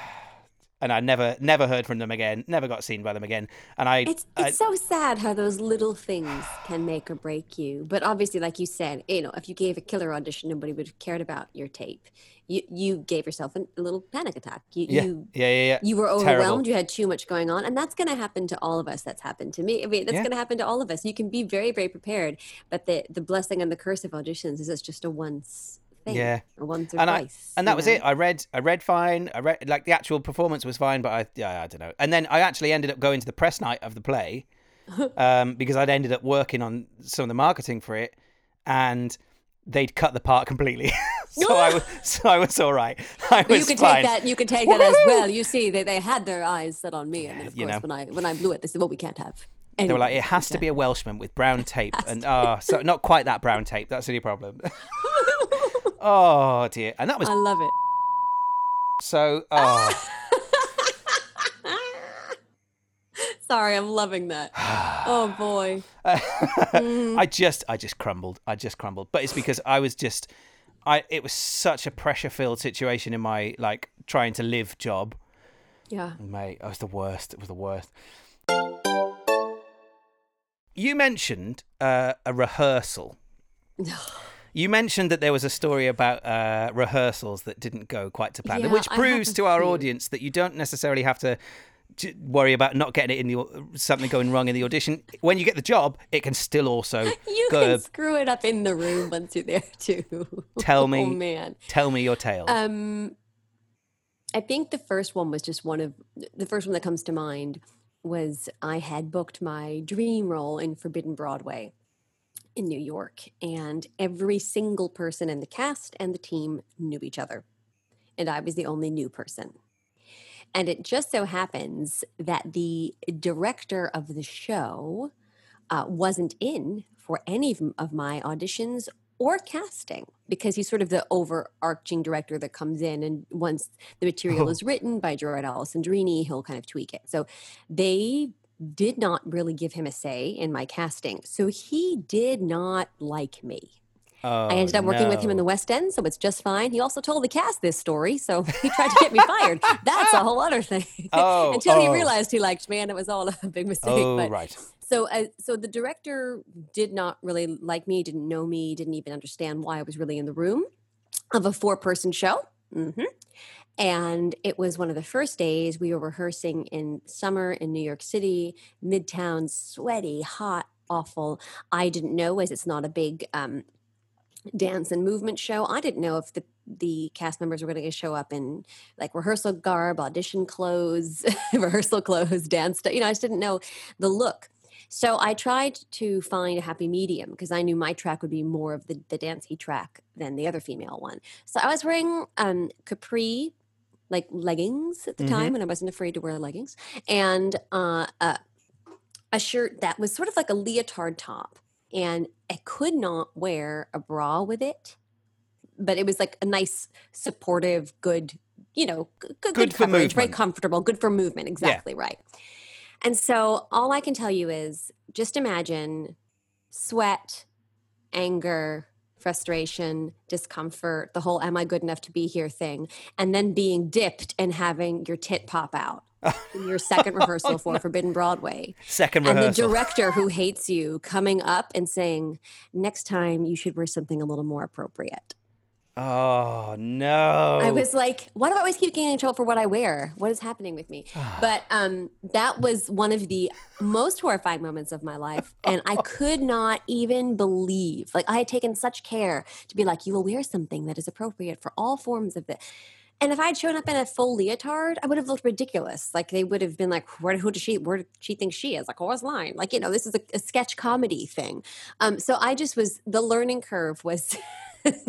And I never never heard from them again. Never got seen by them again. And I, It's I it's so sad how those little things can make or break you. But obviously, like you said, you know, if you gave a killer audition, nobody would have cared about your tape. You you gave yourself a little panic attack. You yeah, you yeah, yeah, yeah. you were Terrible. overwhelmed. You had too much going on, and that's going to happen to all of us. That's happened to me. I mean, that's Yeah. going to happen to all of us. You can be very very prepared, but the the blessing and the curse of auditions is it's just a once thing. Yeah. once or and I and that was know? it. I read I read fine. I read like the actual performance was fine, but I yeah I don't know. And then I actually ended up going to the press night of the play *laughs* um, because I'd ended up working on some of the marketing for it, and they'd cut the part completely. *laughs* so I was, *laughs* so I was all right. I was you can fine. take that. You can take that as well. You see, they, they had their eyes set on me, and then of You course know. when I when I blew it, they said, "Well, we can't have." They were like, it has to be a Welshman with brown tape, and oh, so not quite that brown tape. That's the only problem. Oh dear, and that was I love it. so. Oh, *laughs* Sorry, I'm loving that. *sighs* oh boy. *laughs* I just, I just crumbled. I just crumbled. But it's because I was just, I. It was such a pressure-filled situation in my like trying to live job. Yeah. Mate, it was the worst. It was the worst. You mentioned uh, a rehearsal. *laughs* You mentioned that there was a story about uh, rehearsals that didn't go quite to plan, Yeah, which proves to our audience that you don't necessarily have to worry about not getting it in the something going wrong in the audition. When you get the job, it can still also *laughs* You go. can screw it up in the room once you're there too. *laughs* Tell me, Oh man. Tell me your tale. Um, I think the first one was just one of the first one that comes to mind was I had booked my dream role in Forbidden Broadway in New York, and every single person in the cast and the team knew each other, and I was the only new person. And it just so happens that the director of the show uh, wasn't in for any of, my auditions or casting because he's sort of the overarching director that comes in and once the material Oh. *laughs* is written by Gerard Alessandrini, he'll kind of tweak it. So they did not really give him a say in my casting. So he did not like me. oh, I ended up working with him in the West End, so it's just fine. He also told the cast this story, so *laughs* he tried to get me fired. That's a whole other thing. *laughs* Oh, Until he oh. realized he liked me, and it was all a big mistake. Oh, but right. so, uh, so the director did not really like me, didn't know me, didn't even understand why I was really in the room of a four-person show. hmm And it was one of the first days we were rehearsing in summer in New York City, midtown, sweaty, hot, awful. I didn't know, as it's not a big um, dance and movement show. I didn't know if the the cast members were going to show up in like rehearsal garb, audition clothes, *laughs* rehearsal clothes, dance. You know, I just didn't know the look. So I tried to find a happy medium because I knew my track would be more of the, the dancey track than the other female one. So I was wearing um, capri, like leggings at the Mhm. time, and I wasn't afraid to wear leggings, and uh, a, a shirt that was sort of like a leotard top. And I could not wear a bra with it, but it was like a nice, supportive, good, you know, good, Good for coverage, very comfortable, good for movement. Exactly right. And so all I can tell you is just imagine sweat, anger, frustration, discomfort, the whole am I good enough to be here thing, and then being dipped and having your tit pop out *laughs* in your second rehearsal for Forbidden Broadway. Second And the director who hates you coming up and saying, next time you should wear something a little more appropriate. Oh no! I was like, why do I always keep getting in trouble for what I wear? What is happening with me? *sighs* But um, that was one of the most horrifying moments of my life. And I *laughs* could not even believe, like, I had taken such care to be like, you will wear something that is appropriate for all forms of the. And if I had shown up in a full leotard, I would have looked ridiculous. Like they would have been like, "Where? Who does she? Where does she think she is?" Like, "What's lying." Like, you know, this is a, a sketch comedy thing. Um, so I just was the learning curve was. *laughs*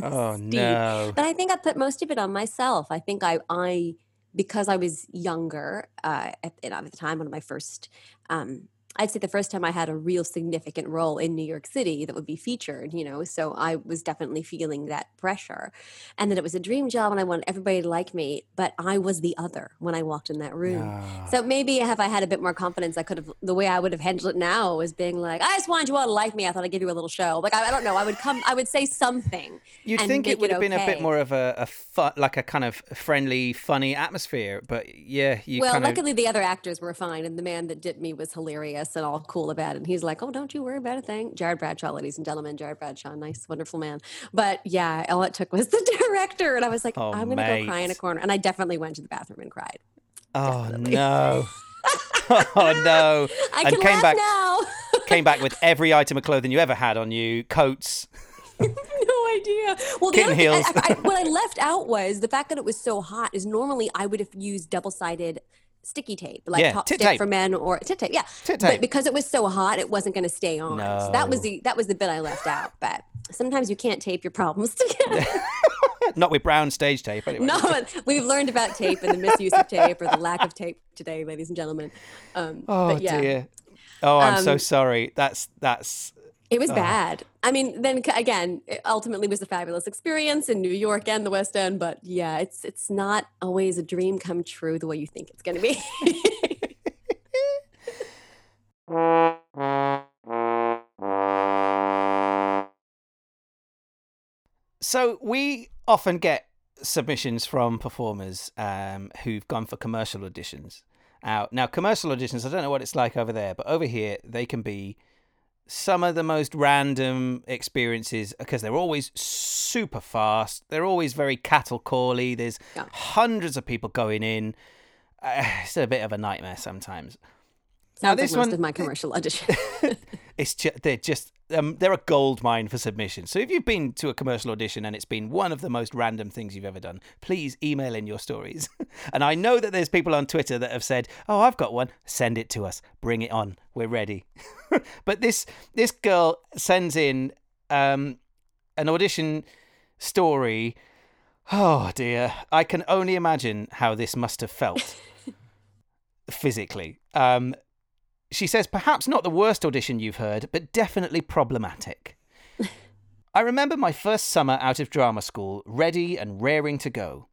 oh *laughs* no! But I think I put most of it on myself. I think I, I because I was younger uh, at, at the time, one of my first, um, I'd say the first time I had a real significant role in New York City that would be featured, you know, so I was definitely feeling that pressure. And that it was a dream job and I wanted everybody to like me, but I was the other when I walked in that room. Ah. So maybe if I had a bit more confidence, I could have. The way I would have handled it now was being like, "I just wanted you all to like me. I thought I'd give you a little show." Like I, I don't know. I would come. I would say something. You'd think it would have been a bit more of a, a fun, like a kind of friendly, funny atmosphere, but yeah, you well, kind of luckily the other actors were fine, and the man that did me was hilarious and all cool about it. And he's like, "Oh, don't you worry about a thing." Jared Bradshaw, ladies and gentlemen, Jared Bradshaw, nice, wonderful man. But yeah, all it took was the *laughs* director, and I was like, Oh, "I'm gonna go cry in a corner," and I definitely went to the bathroom and cried. oh definitely. no, *laughs* *laughs* oh no, I and can came back now. came back with every item of clothing you ever had on you, coats. no idea. Well, the Kitten other thing, I. I, I- what I left out was the fact that it was so hot. Is normally I would have used double sided sticky tape, like Yeah, top tape. for men or tit tape. Yeah, Tit but because it was so hot, it wasn't going to stay on. So that was the that was the bit I left out. But sometimes you can't tape your problems *laughs* together. *laughs* Not with brown stage tape, anyway. No, *laughs* we've learned about tape and the misuse of tape or the lack of tape today, ladies and gentlemen. Um, Oh but yeah, dear. Oh, I'm so Um, sorry. That's that's. It was bad. I mean, then again, it ultimately was a fabulous experience in New York and the West End. But yeah, it's it's not always a dream come true the way you think it's going to be. *laughs* So we often get submissions from performers um, who've gone for commercial auditions. Out now, commercial auditions. I don't know what it's like over there, but over here they can be some of the most random experiences because they're always super fast. They're always very cattle cally. There's Yeah. hundreds of people going in. Uh, *sighs* it's a bit of a nightmare sometimes. Sounds this like most one- of my commercial audition. *laughs* *laughs* it's just they're just um, they're a gold mine for submissions. So if you've been to a commercial audition and it's been one of the most random things you've ever done, please email in your stories. *laughs* and I know that there's people on Twitter that have said, "Oh, I've got one. Send it to us. Bring it on. We're ready." *laughs* but this this girl sends in um, an audition story. Oh dear, I can only imagine how this must have felt *laughs* physically. Um, she says, perhaps not the worst audition you've heard, but definitely problematic. *laughs* I remember my first summer out of drama school, ready and raring to go.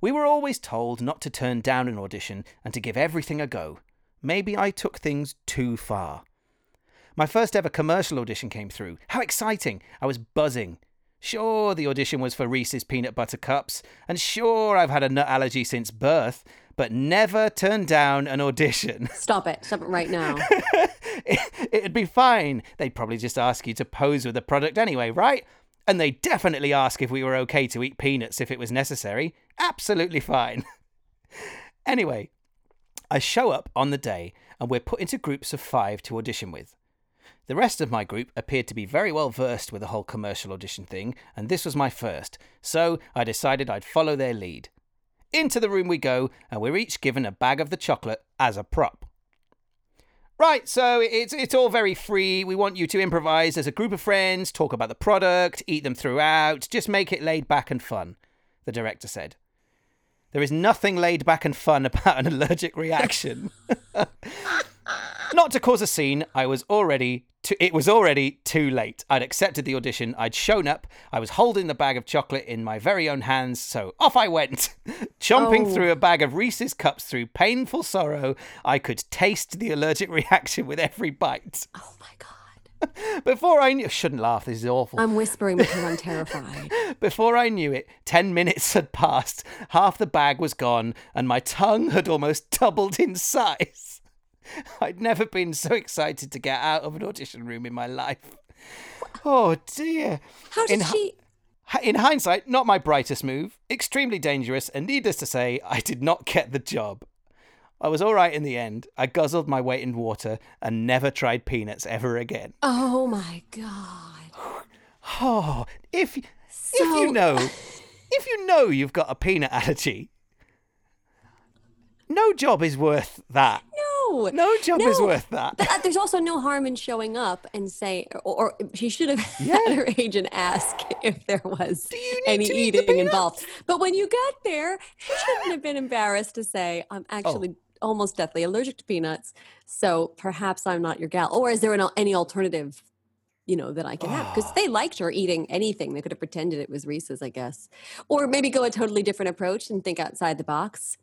We were always told not to turn down an audition and to give everything a go. Maybe I took things too far. My first ever commercial audition came through. How exciting! I was buzzing. Sure, the audition was for Reese's Peanut Butter Cups, and sure, I've had a nut allergy since birth, but never turned down an audition. *laughs* Stop it. Stop it right now. *laughs* It'd be fine. They'd probably just ask you to pose with the product anyway, right? And they definitely ask if we were okay to eat peanuts if it was necessary. Absolutely fine. *laughs* anyway, I show up on the day and we're put into groups of five to audition with. The rest of my group appeared to be very well versed with the whole commercial audition thing, and this was my first, so I decided I'd follow their lead. Into the room we go, and we're each given a bag of the chocolate as a prop. Right, so it's it's all very free. We want you to improvise as a group of friends, talk about the product, eat them throughout, just make it laid back and fun, the director said. There is nothing laid back and fun *laughs* about an allergic reaction. *laughs* Not to cause a scene, I was already to, it was already too late. I'd accepted the audition, I'd shown up, I was holding the bag of chocolate in my very own hands, so off I went. *laughs* Chomping Oh. through a bag of Reese's cups through painful sorrow, I could taste the allergic *laughs* reaction with every bite. Oh my God. *laughs* Before I knew shouldn't laugh, this is awful. I'm whispering because I'm terrified. Before I knew it, 10 minutes had passed, half the bag was gone, and my tongue had almost doubled in size. *laughs* I'd never been so excited to get out of an audition room in my life. Oh dear. How did In she? In hindsight, not my brightest move, extremely dangerous, and needless to say, I did not get the job. I was all right in the end. I guzzled my weight in water and never tried peanuts ever again. Oh my God. *sighs* Oh, if if you know, *laughs* if you know you've got a peanut allergy, no job is worth that. No. No job is worth that. But, uh, there's also no harm in showing up and say, or, or she should have *laughs* had her agent ask if there was any to eat the eating involved. But when you got there, she shouldn't have been embarrassed to say, I'm Oh. actually almost deathly allergic to peanuts. So perhaps I'm not your gal. Or is there an, any alternative, you know, that I can have? Because they liked her eating anything. They could have pretended it was Reese's, I guess. Or maybe go a totally different approach and think outside the box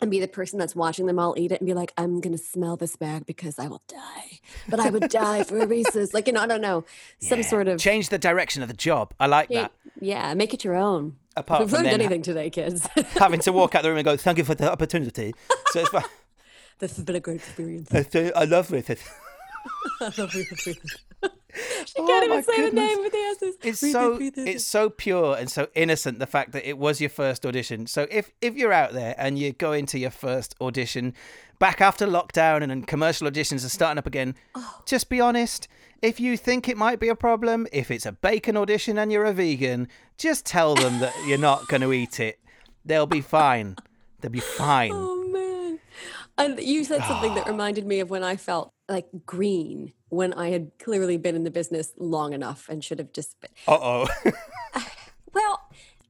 and be the person that's watching them all eat it and be like, I'm gonna smell this bag because I will die. But I would die for a Reese's. Like, you know, I don't know. Some sort of Change the direction of the job. I like yeah, that. yeah, make it your own. Apart We've learned anything today, kids. *laughs* having to walk out the room and go, "Thank you for the opportunity." So it's fine. *laughs* this has been a great experience. I love it. I love Reese's. *laughs* *laughs* she Oh can't even say goodness. the name with the S's. It's so it's so pure and so innocent the fact that it was your first audition. So if if you're out there and you're going to your first audition back after lockdown and then commercial auditions are starting up again, Oh. just be honest. If you think it might be a problem, if it's a bacon audition and you're a vegan, just tell them that *laughs* you're not going to eat it. They'll be fine. They'll be *laughs* oh, fine. Oh man. And you said something that *sighs* reminded me of when I felt like green when I had clearly been in the business long enough and should have just been. Uh oh. *laughs* *laughs* Well,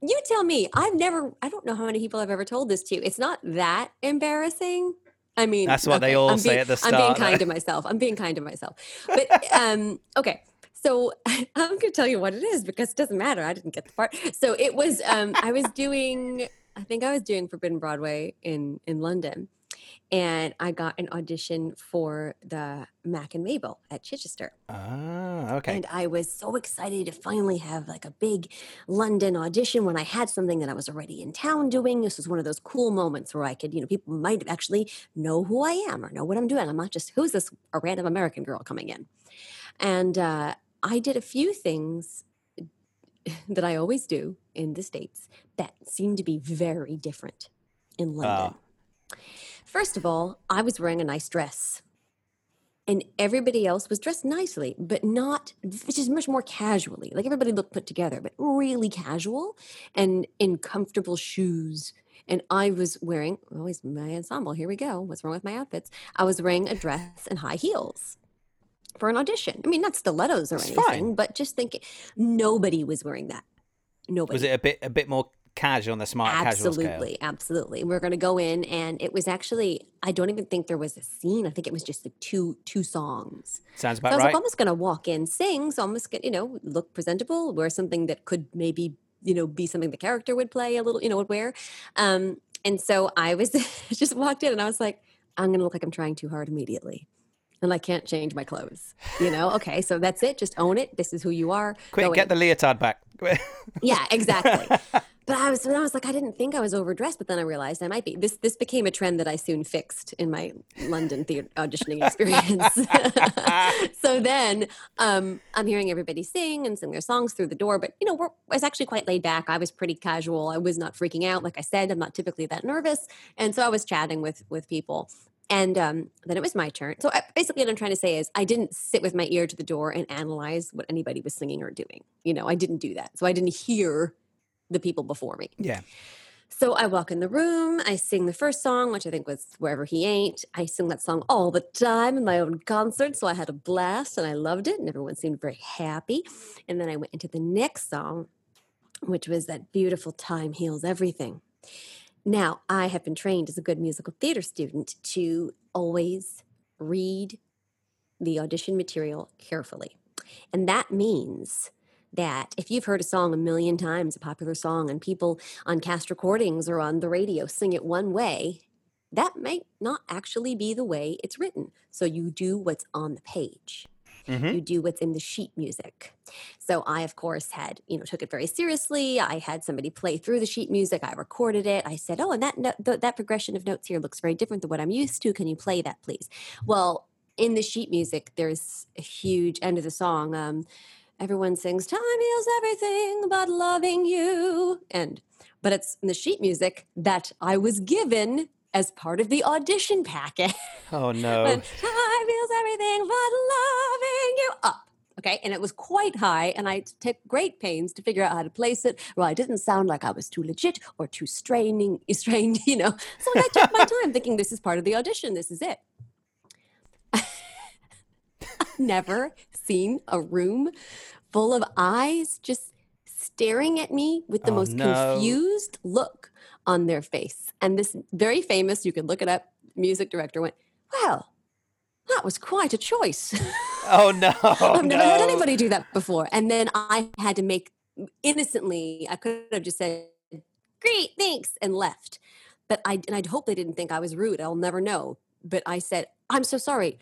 you tell me. I've never. I don't know how many people I've ever told this to. It's not that embarrassing. I mean, That's what they all I'm say being- at the start. I'm being kind to myself. I'm being kind to myself. But *laughs* um, okay. So I'm going to tell you what it is because it doesn't matter. I didn't get the part. So it was. Um, I was doing. I think I was doing Forbidden Broadway in in London, and I got an audition for the Mack and Mabel at Chichester. Ah, okay. And I was so excited to finally have like a big London audition when I had something that I was already in town doing. This was one of those cool moments where I could, you know, people might actually know who I am or know what I'm doing. I'm not just, who's this, a random American girl coming in? And uh, I did a few things *laughs* that I always do in the States that seem to be very different in London. First of all, I was wearing a nice dress. And everybody else was dressed nicely, but not, which is much more casually. Like everybody looked put together, but really casual and in comfortable shoes. And I was wearing, always my ensemble, here we go. What's wrong with my outfits? I was wearing a dress and high heels for an audition. I mean, not stilettos or It's anything, fine. but just thinking nobody was wearing that. Nobody. Was it a bit a bit more casual on the smart casual scale? Absolutely, absolutely. We're going to go in, and it was actually I don't even think there was a scene. I think it was just the two two songs. Sounds So about I was right. like, I'm going to walk in, sing. So I'm going to, you know, look presentable, wear something that could maybe, you know, be something the character would play a little, you know, would wear. Um, and so I was *laughs* just walked in, and I was like, I'm going to look like I'm trying too hard immediately. And I can't change my clothes, you know? Okay, so that's it. Just own it. This is who you are. Quick, Go get in. the leotard back. *laughs* Yeah, exactly. But I was, I was like, I didn't think I was overdressed, but then I realized I might be. This this became a trend that I soon fixed in my London theater auditioning experience. *laughs* so then um, I'm hearing everybody sing and sing their songs through the door, but you know, I was actually quite laid back. I was pretty casual. I was not freaking out. Like I said, I'm not typically that nervous, and so I was chatting with with people. And um, then it was my turn. So I, basically, what I'm trying to say is, I didn't sit with my ear to the door and analyze what anybody was singing or doing. You know, I didn't do that. So I didn't hear the people before me. yeah. So I walk in the room, I sing the first song, which I think was Wherever He Ain't. I sing that song all the time in my own concert. So I had a blast and I loved it, and everyone seemed very happy. And then I went into the next song, which was that beautiful Time Heals Everything. Now, I have been trained as a good musical theater student to always read the audition material carefully. And that means that if you've heard a song a million times, a popular song, and people on cast recordings or on the radio sing it one way, that might not actually be the way it's written. So you do what's on the page. hmm You do what's in the sheet music. So I, of course, had you know took it very seriously. I had somebody play through the sheet music. I recorded it. I said, "Oh, and that no- th- that progression of notes here looks very different than what I'm used to. Can you play that, please?" Well, in the sheet music, there's a huge end of the song. Um, everyone sings "Time heals everything but loving you," and but it's in the sheet music that I was given as part of the audition packet. Oh *laughs* no. Time heals everything but loving you up. Okay. And it was quite high. And I took great pains to figure out how to place it well I didn't sound like I was too legit or too straining, *laughs* strained, you know. So I took my *laughs* time thinking this is part of the audition. This is it. Never seen a room full of eyes just staring at me with the Oh, most no. confused look on their face. And this very famous, you can look it up, music director went, Well, that was quite a choice. Oh no. *laughs* I've never heard anybody do that before. And then I had to make innocently, I could have just said, Great, thanks, and left. But I and I'd hope they didn't think I was rude. I'll never know. But I said, I'm so sorry.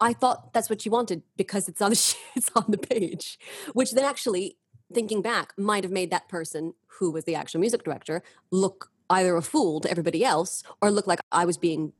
I thought that's what you wanted because it's on the *laughs* it's on the page, which then actually, thinking back, might have made that person who was the actual music director look either a fool to everybody else or look like I was being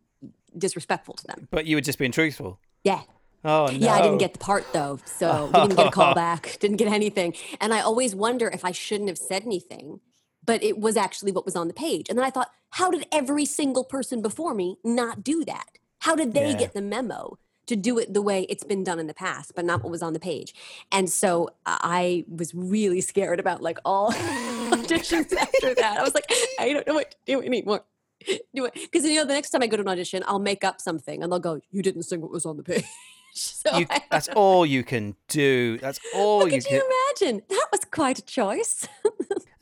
disrespectful to them. But you were just being truthful. Yeah, Oh no. yeah, I didn't get the part though, so we didn't get a call *laughs* back, didn't get anything. And I always wonder if I shouldn't have said anything, but it was actually what was on the page. And then I thought, how did every single person before me not do that? How did they Yeah. get the memo to do it the way it's been done in the past, but not what was on the page? And so uh, I was really scared about like all *laughs* auditions after that. I was like, I don't know what to do anymore. Do it because you know the next time I go to an audition, I'll make up something and they'll go, "You didn't sing what was on the page." *laughs* so You, that's *laughs* all you can do. That's all What you could can. You imagine? That was quite a choice.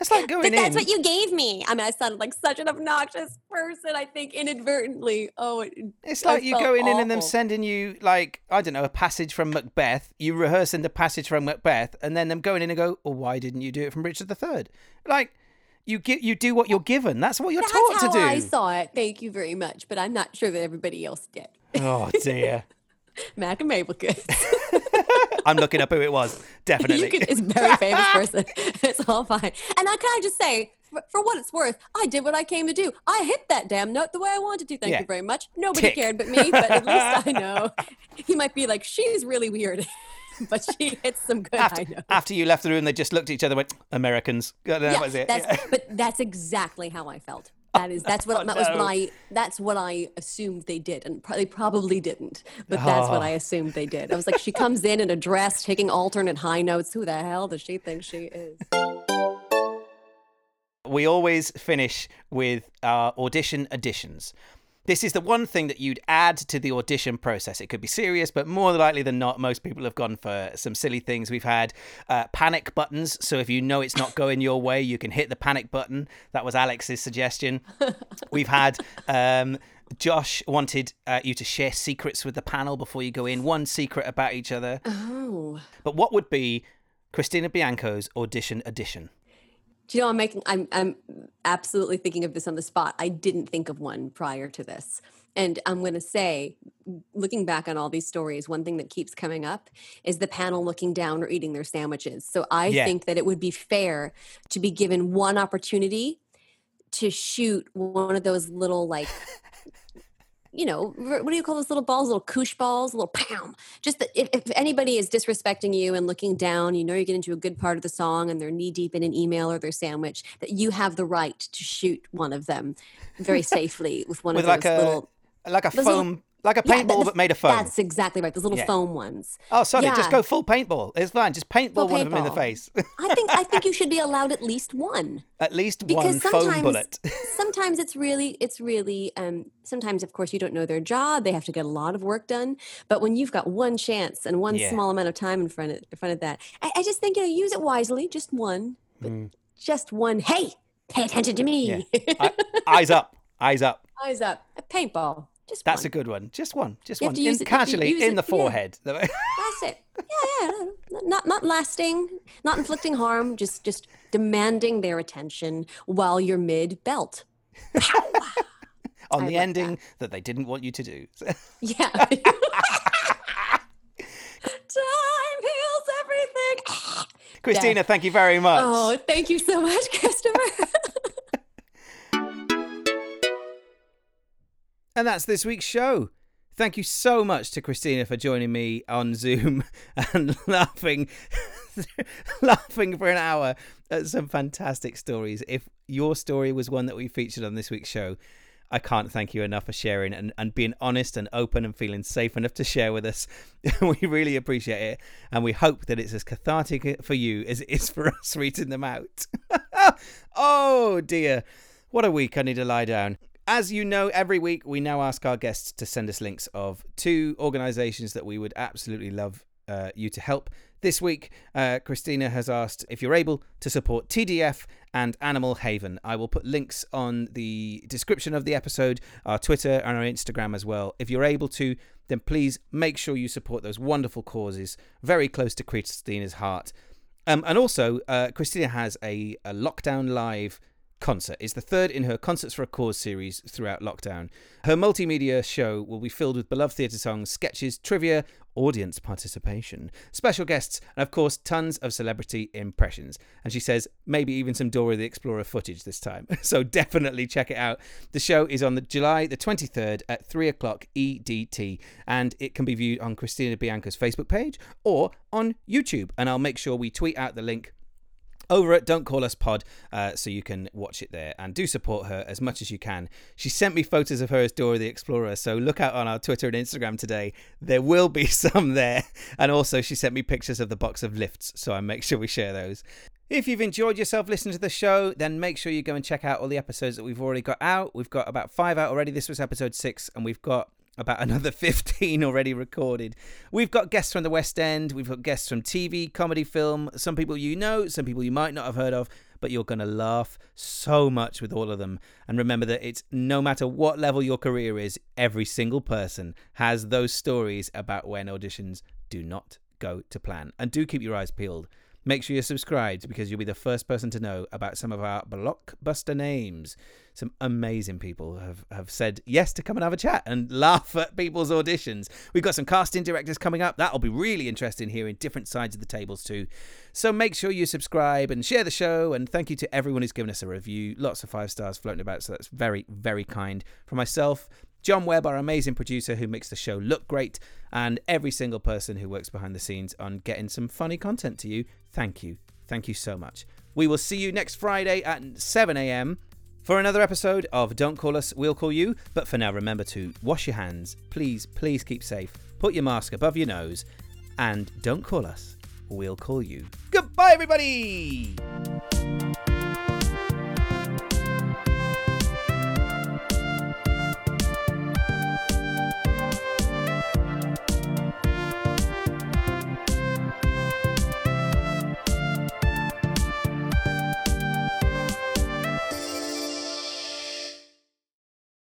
It's like going But that's in. what you gave me. I mean, I sounded like such an obnoxious person. I think inadvertently. Oh, it, It's like you going in and them sending you like I don't know a passage from Macbeth. You rehearsing the passage from Macbeth, and then them going in and go, "Well, why didn't you do it from Richard III?" Like you get you do what you're given. That's what you're that's taught to do. I saw it. Thank you very much. But I'm not sure that everybody else did. Oh dear. *laughs* Mack and Mabel could. *laughs* I'm looking up who it was. Definitely. you could. It's a very famous *laughs* person. It's all fine. And I can I just say, for, for what it's worth, I did what I came to do. I hit that damn note the way I wanted to. Thank Yeah. you very much. Nobody Tick. cared but me. But at least I *laughs* know. He might be like, she's really weird, but she hits some good after, high notes. after you left the room, they just looked at each other, and went Americans. That yeah, was it. That's, but that's exactly how I felt. That is that's what *laughs* Oh, that was no. what I that's what I assumed they did, and pro- they probably didn't. But that's what Oh. I assumed they did. I was like, she comes in in a dress, taking alternate high notes. Who the hell does she think she is? we always finish with our audition additions. This is the one thing that you'd add to the audition process. It could be serious, but more likely than not, most people have gone for some silly things. We've had uh, panic buttons. So if you know it's not going your way, you can hit the panic button. That was Alex's suggestion. We've had. Um, Josh wanted uh, you to share secrets with the panel before you go in, one secret about each other. Oh, But what would be Christina Bianco's audition edition? Do you know I'm making? I'm I'm absolutely thinking of this on the spot. I didn't think of one prior to this, and I'm going to say, looking back on all these stories, one thing that keeps coming up is the panel looking down or eating their sandwiches. So I Yeah. think that it would be fair to be given one opportunity to shoot one of those little like you know what do you call those little balls? Little koosh balls? Little pow just that if, if anybody is disrespecting you and looking down you know you get into a good part of the song and they're knee deep in an email or their sandwich that you have the right to shoot one of them very *laughs* safely with one With of like those a little like a little- foam, like a Yeah, paintball, that- but made of foam. that's exactly right those little Yeah. foam ones Oh, sorry, just go full paintball. It's fine. Just paintball Full one of them in the face. *laughs* i think i think you should be allowed at least one At least because one foam sometimes bullet. *laughs* sometimes it's really it's really um sometimes of course you don't know their job they have to get a lot of work done but when you've got one chance and one Yeah. small amount of time in front of in front of that I, I just think you know use it wisely just one but Mm. just one hey pay attention to me *laughs* I- eyes up. Eyes up. eyes up a paintball just That's one. a good one. Just one. Just one. In, it- casually in it- the yeah. forehead. *laughs* that's it yeah yeah not not lasting not inflicting harm just just demanding their attention while you're mid belt *laughs* On I the ending that. they didn't want you to do. *laughs* Yeah. Time heals everything. Christina, thank you very much. Oh, thank you so much, Christopher. And that's this week's show. Thank you so much to Christina for joining me on Zoom *laughs* and laughing *laughs* laughing for an hour at some fantastic stories. If your story was one that we featured on this week's show, I can't thank you enough for sharing and, and being honest and open and feeling safe enough to share with us. *laughs* we really appreciate it. And we hope that it's as cathartic for you as it is for us reading them out. oh dear. What a week. I need to lie down. As you know, every week we now ask our guests to send us links of two organizations that we would absolutely love uh, you to help. This week, uh, Christina has asked if you're able to support TDF and Animal Haven. I will put links on the description of the episode, our Twitter, and our Instagram as well. If you're able to, then please make sure you support those wonderful causes very close to Christina's heart. Um, and also, uh, Christina has a, a lockdown live concert. It's the third in her Concerts for a Cause series throughout lockdown. Her multimedia show will be filled with beloved theatre songs, sketches, trivia, audience participation, special guests, and of course, tons of celebrity impressions. And she says maybe even some Dora the Explorer footage this time. *laughs* So definitely check it out. The show is on the July the 23rd at 3 o'clock EDT, and it can be viewed on Christina Bianco's Facebook page or on YouTube. And I'll make sure we tweet out the link over at Don't Call Us Pod, uh, so you can watch it there and do support her as much as you can. She sent me photos of her as Dora the Explorer, so look out on our Twitter and Instagram today. There will be *laughs* some there. And also, she sent me pictures of the box of lifts, so I make sure we share those. If you've enjoyed yourself listening to the show, then make sure you go and check out all the episodes that we've already got out. We've got about five out already. This was episode six, and we've got about *laughs* another 15 already recorded. We've got guests from the West End, we've got guests from TV, comedy, film, some people you know, some people you might not have heard of, but you're going to laugh so much with all of them. And remember that it's no matter what level your career is, every single person has those stories about when auditions do not go to plan. And do keep your eyes peeled. Make sure you're subscribed because you'll be the first person to know about some of our blockbuster names. Some amazing people have, have said yes to come and have a chat and *laughs* laugh at people's auditions. We've got some casting directors coming up. That'll be really interesting hearing different sides of the tables too. So make sure you subscribe and share the show. And thank you to everyone who's given us a review. Lots of five stars floating about. So that's very, very kind. For myself, John Webb, our amazing producer who makes the show look great, and every single person who works behind the scenes on getting some funny content to you. Thank you. Thank you so much. We will see you next Friday at 7 a.m. for another episode of Don't Call Us, We'll Call You. But for now, remember to wash your hands. Please, please keep safe. Put your mask above your nose. And don't call us, we'll call you. Goodbye, everybody!